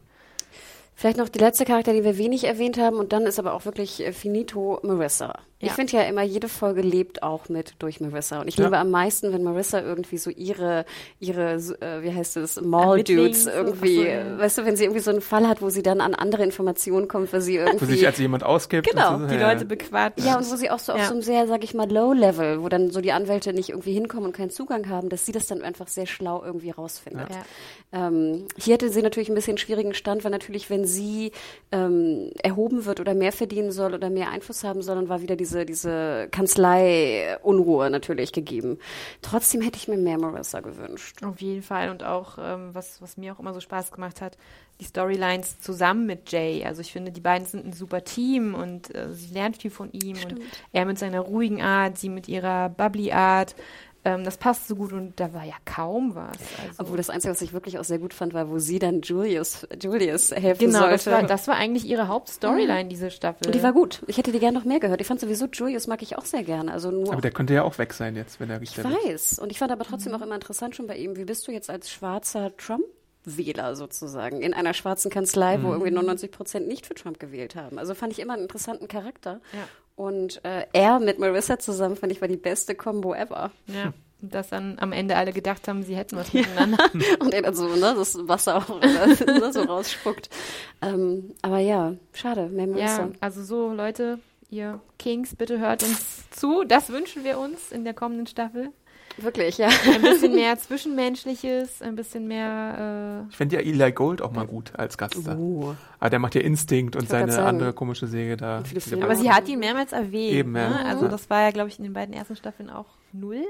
Vielleicht noch die letzte Charakter, die wir wenig erwähnt haben, und dann ist aber auch wirklich äh, finito Marissa. Ich Ja. finde ja immer, jede Folge lebt auch mit durch Marissa. Und ich Ja. liebe am meisten, wenn Marissa irgendwie so ihre, ihre, äh, wie heißt es, Mall-Dudes Ermittlings- irgendwie, so, ja. äh, weißt du, wenn sie irgendwie so einen Fall hat, wo sie dann an andere Informationen kommt, weil sie irgendwie. Wo sich als jemand ausgibt. Genau, und so, Die ja, Leute bequatschen. ja, und wo sie auch so auf so einem sehr, sag ich mal, Low-Level, wo dann so die Anwälte nicht irgendwie hinkommen und keinen Zugang haben, dass sie das dann einfach sehr schlau irgendwie rausfindet. Ja. Ähm, hier hatte sie natürlich ein bisschen schwierigen Stand, weil natürlich, wenn sie ähm, erhoben wird oder mehr verdienen soll oder mehr Einfluss haben soll, dann war wieder diese, diese Kanzlei-Unruhe natürlich gegeben. Trotzdem hätte ich mir mehr Marissa gewünscht. Auf jeden Fall und auch, ähm, was, was mir auch immer so Spaß gemacht hat, die Storylines zusammen mit Jay. Also ich finde, die beiden sind ein super Team und äh, sie lernt viel von ihm und er mit seiner ruhigen Art, sie mit ihrer bubbly Art. Ähm, das passt so gut und da war ja kaum was. Also, Obwohl das Einzige, was ich wirklich auch sehr gut fand, war, wo sie dann Julius, Julius helfen genau, sollte. das war, das war eigentlich ihre Hauptstoryline, diese Staffel. und die war gut. Ich hätte die gerne noch mehr gehört. Ich fand sowieso Julius mag ich auch sehr gerne. Also nur Aber der könnte ja auch weg sein jetzt, wenn er Ich gestellt ist. weiß. Und ich fand aber trotzdem auch immer interessant schon bei ihm, wie bist du jetzt als schwarzer Trump-Wähler sozusagen in einer schwarzen Kanzlei, wo irgendwie 99 Prozent nicht für Trump gewählt haben. Also fand ich immer einen interessanten Charakter. Ja. Und äh, er mit Marissa zusammen, fand ich, war die beste Combo ever. Ja. Und dass dann am Ende alle gedacht haben, sie hätten was miteinander. <laughs> Und er dann so, ne, das Wasser auch <laughs> ne, so rausspuckt. Ähm, aber ja, schade, mehr. Ja, also so, Leute, ihr Kings, bitte hört uns zu. Das wünschen wir uns in der kommenden Staffel. Wirklich, ja. Ein bisschen mehr Zwischenmenschliches, ein bisschen mehr. Ich fände ja Eli Gold auch mal gut als Gaststar. Uh. Aber der macht ja Instinkt und seine sagen. andere komische Säge da. Äh, aber sie hat ihn mehrmals erwähnt. Eben, ja. ne? Also Ja. das war ja, glaube ich, in den beiden ersten Staffeln auch null.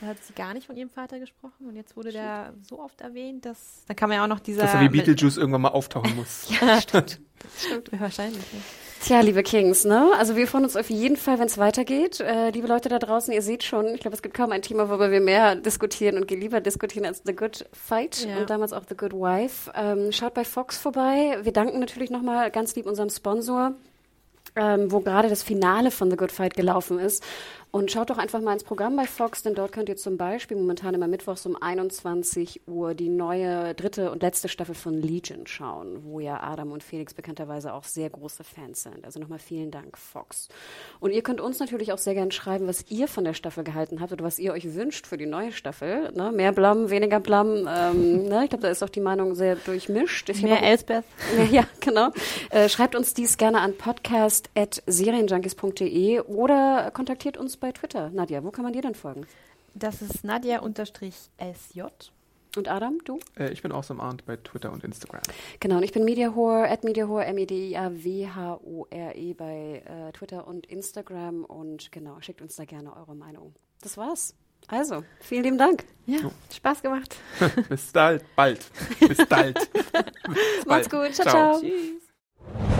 Da hat sie gar nicht von ihrem Vater gesprochen und jetzt wurde der so oft erwähnt, dass da kann man ja auch noch dieser. dass er wie Beetlejuice irgendwann mal auftauchen muss. <laughs> Ja, stimmt. stimmt. <laughs> Wahrscheinlich. Ja. Tja, liebe Kings, ne? Also wir freuen uns auf jeden Fall, wenn es weitergeht. Äh, liebe Leute da draußen, ihr seht schon, ich glaube, es gibt kaum ein Thema, worüber wir mehr diskutieren und lieber diskutieren als The Good Fight Ja. und damals auch The Good Wife. Ähm, schaut bei Fox vorbei. Wir danken natürlich nochmal ganz lieb unserem Sponsor. ähm, wo gerade das Finale von The Good Fight gelaufen ist. Und schaut doch einfach mal ins Programm bei Fox, denn dort könnt ihr zum Beispiel momentan immer mittwochs um 21 Uhr die neue dritte und letzte Staffel von Legion schauen, wo ja Adam und Felix bekannterweise auch sehr große Fans sind. Also nochmal vielen Dank, Fox. Und ihr könnt uns natürlich auch sehr gerne schreiben, was ihr von der Staffel gehalten habt oder was ihr euch wünscht für die neue Staffel. Ne? Mehr Blam, weniger Blam. Ähm, ne? Ich glaube, da ist auch die Meinung sehr durchmischt. Ich Mehr Elsbeth. Ja, genau. Äh, schreibt uns dies gerne an podcast.serienjunkies.de oder kontaktiert uns bei Twitter. Nadja, wo kann man dir denn folgen? Das ist Nadja-SJ. Und Adam, du? Äh, ich bin Awesome Arndt bei Twitter und Instagram. Genau, und ich bin Mediahore, at Mediahore, M-E-D-I-A-W-H-O-R-E bei äh, Twitter und Instagram. Und genau, schickt uns da gerne eure Meinung. Das war's. Also, vielen lieben Dank. Ja, Spaß gemacht. <laughs> Bis bald. Bald. Bis bald. Bis <laughs> Macht's bald. gut. Ciao, ciao. Tschüss.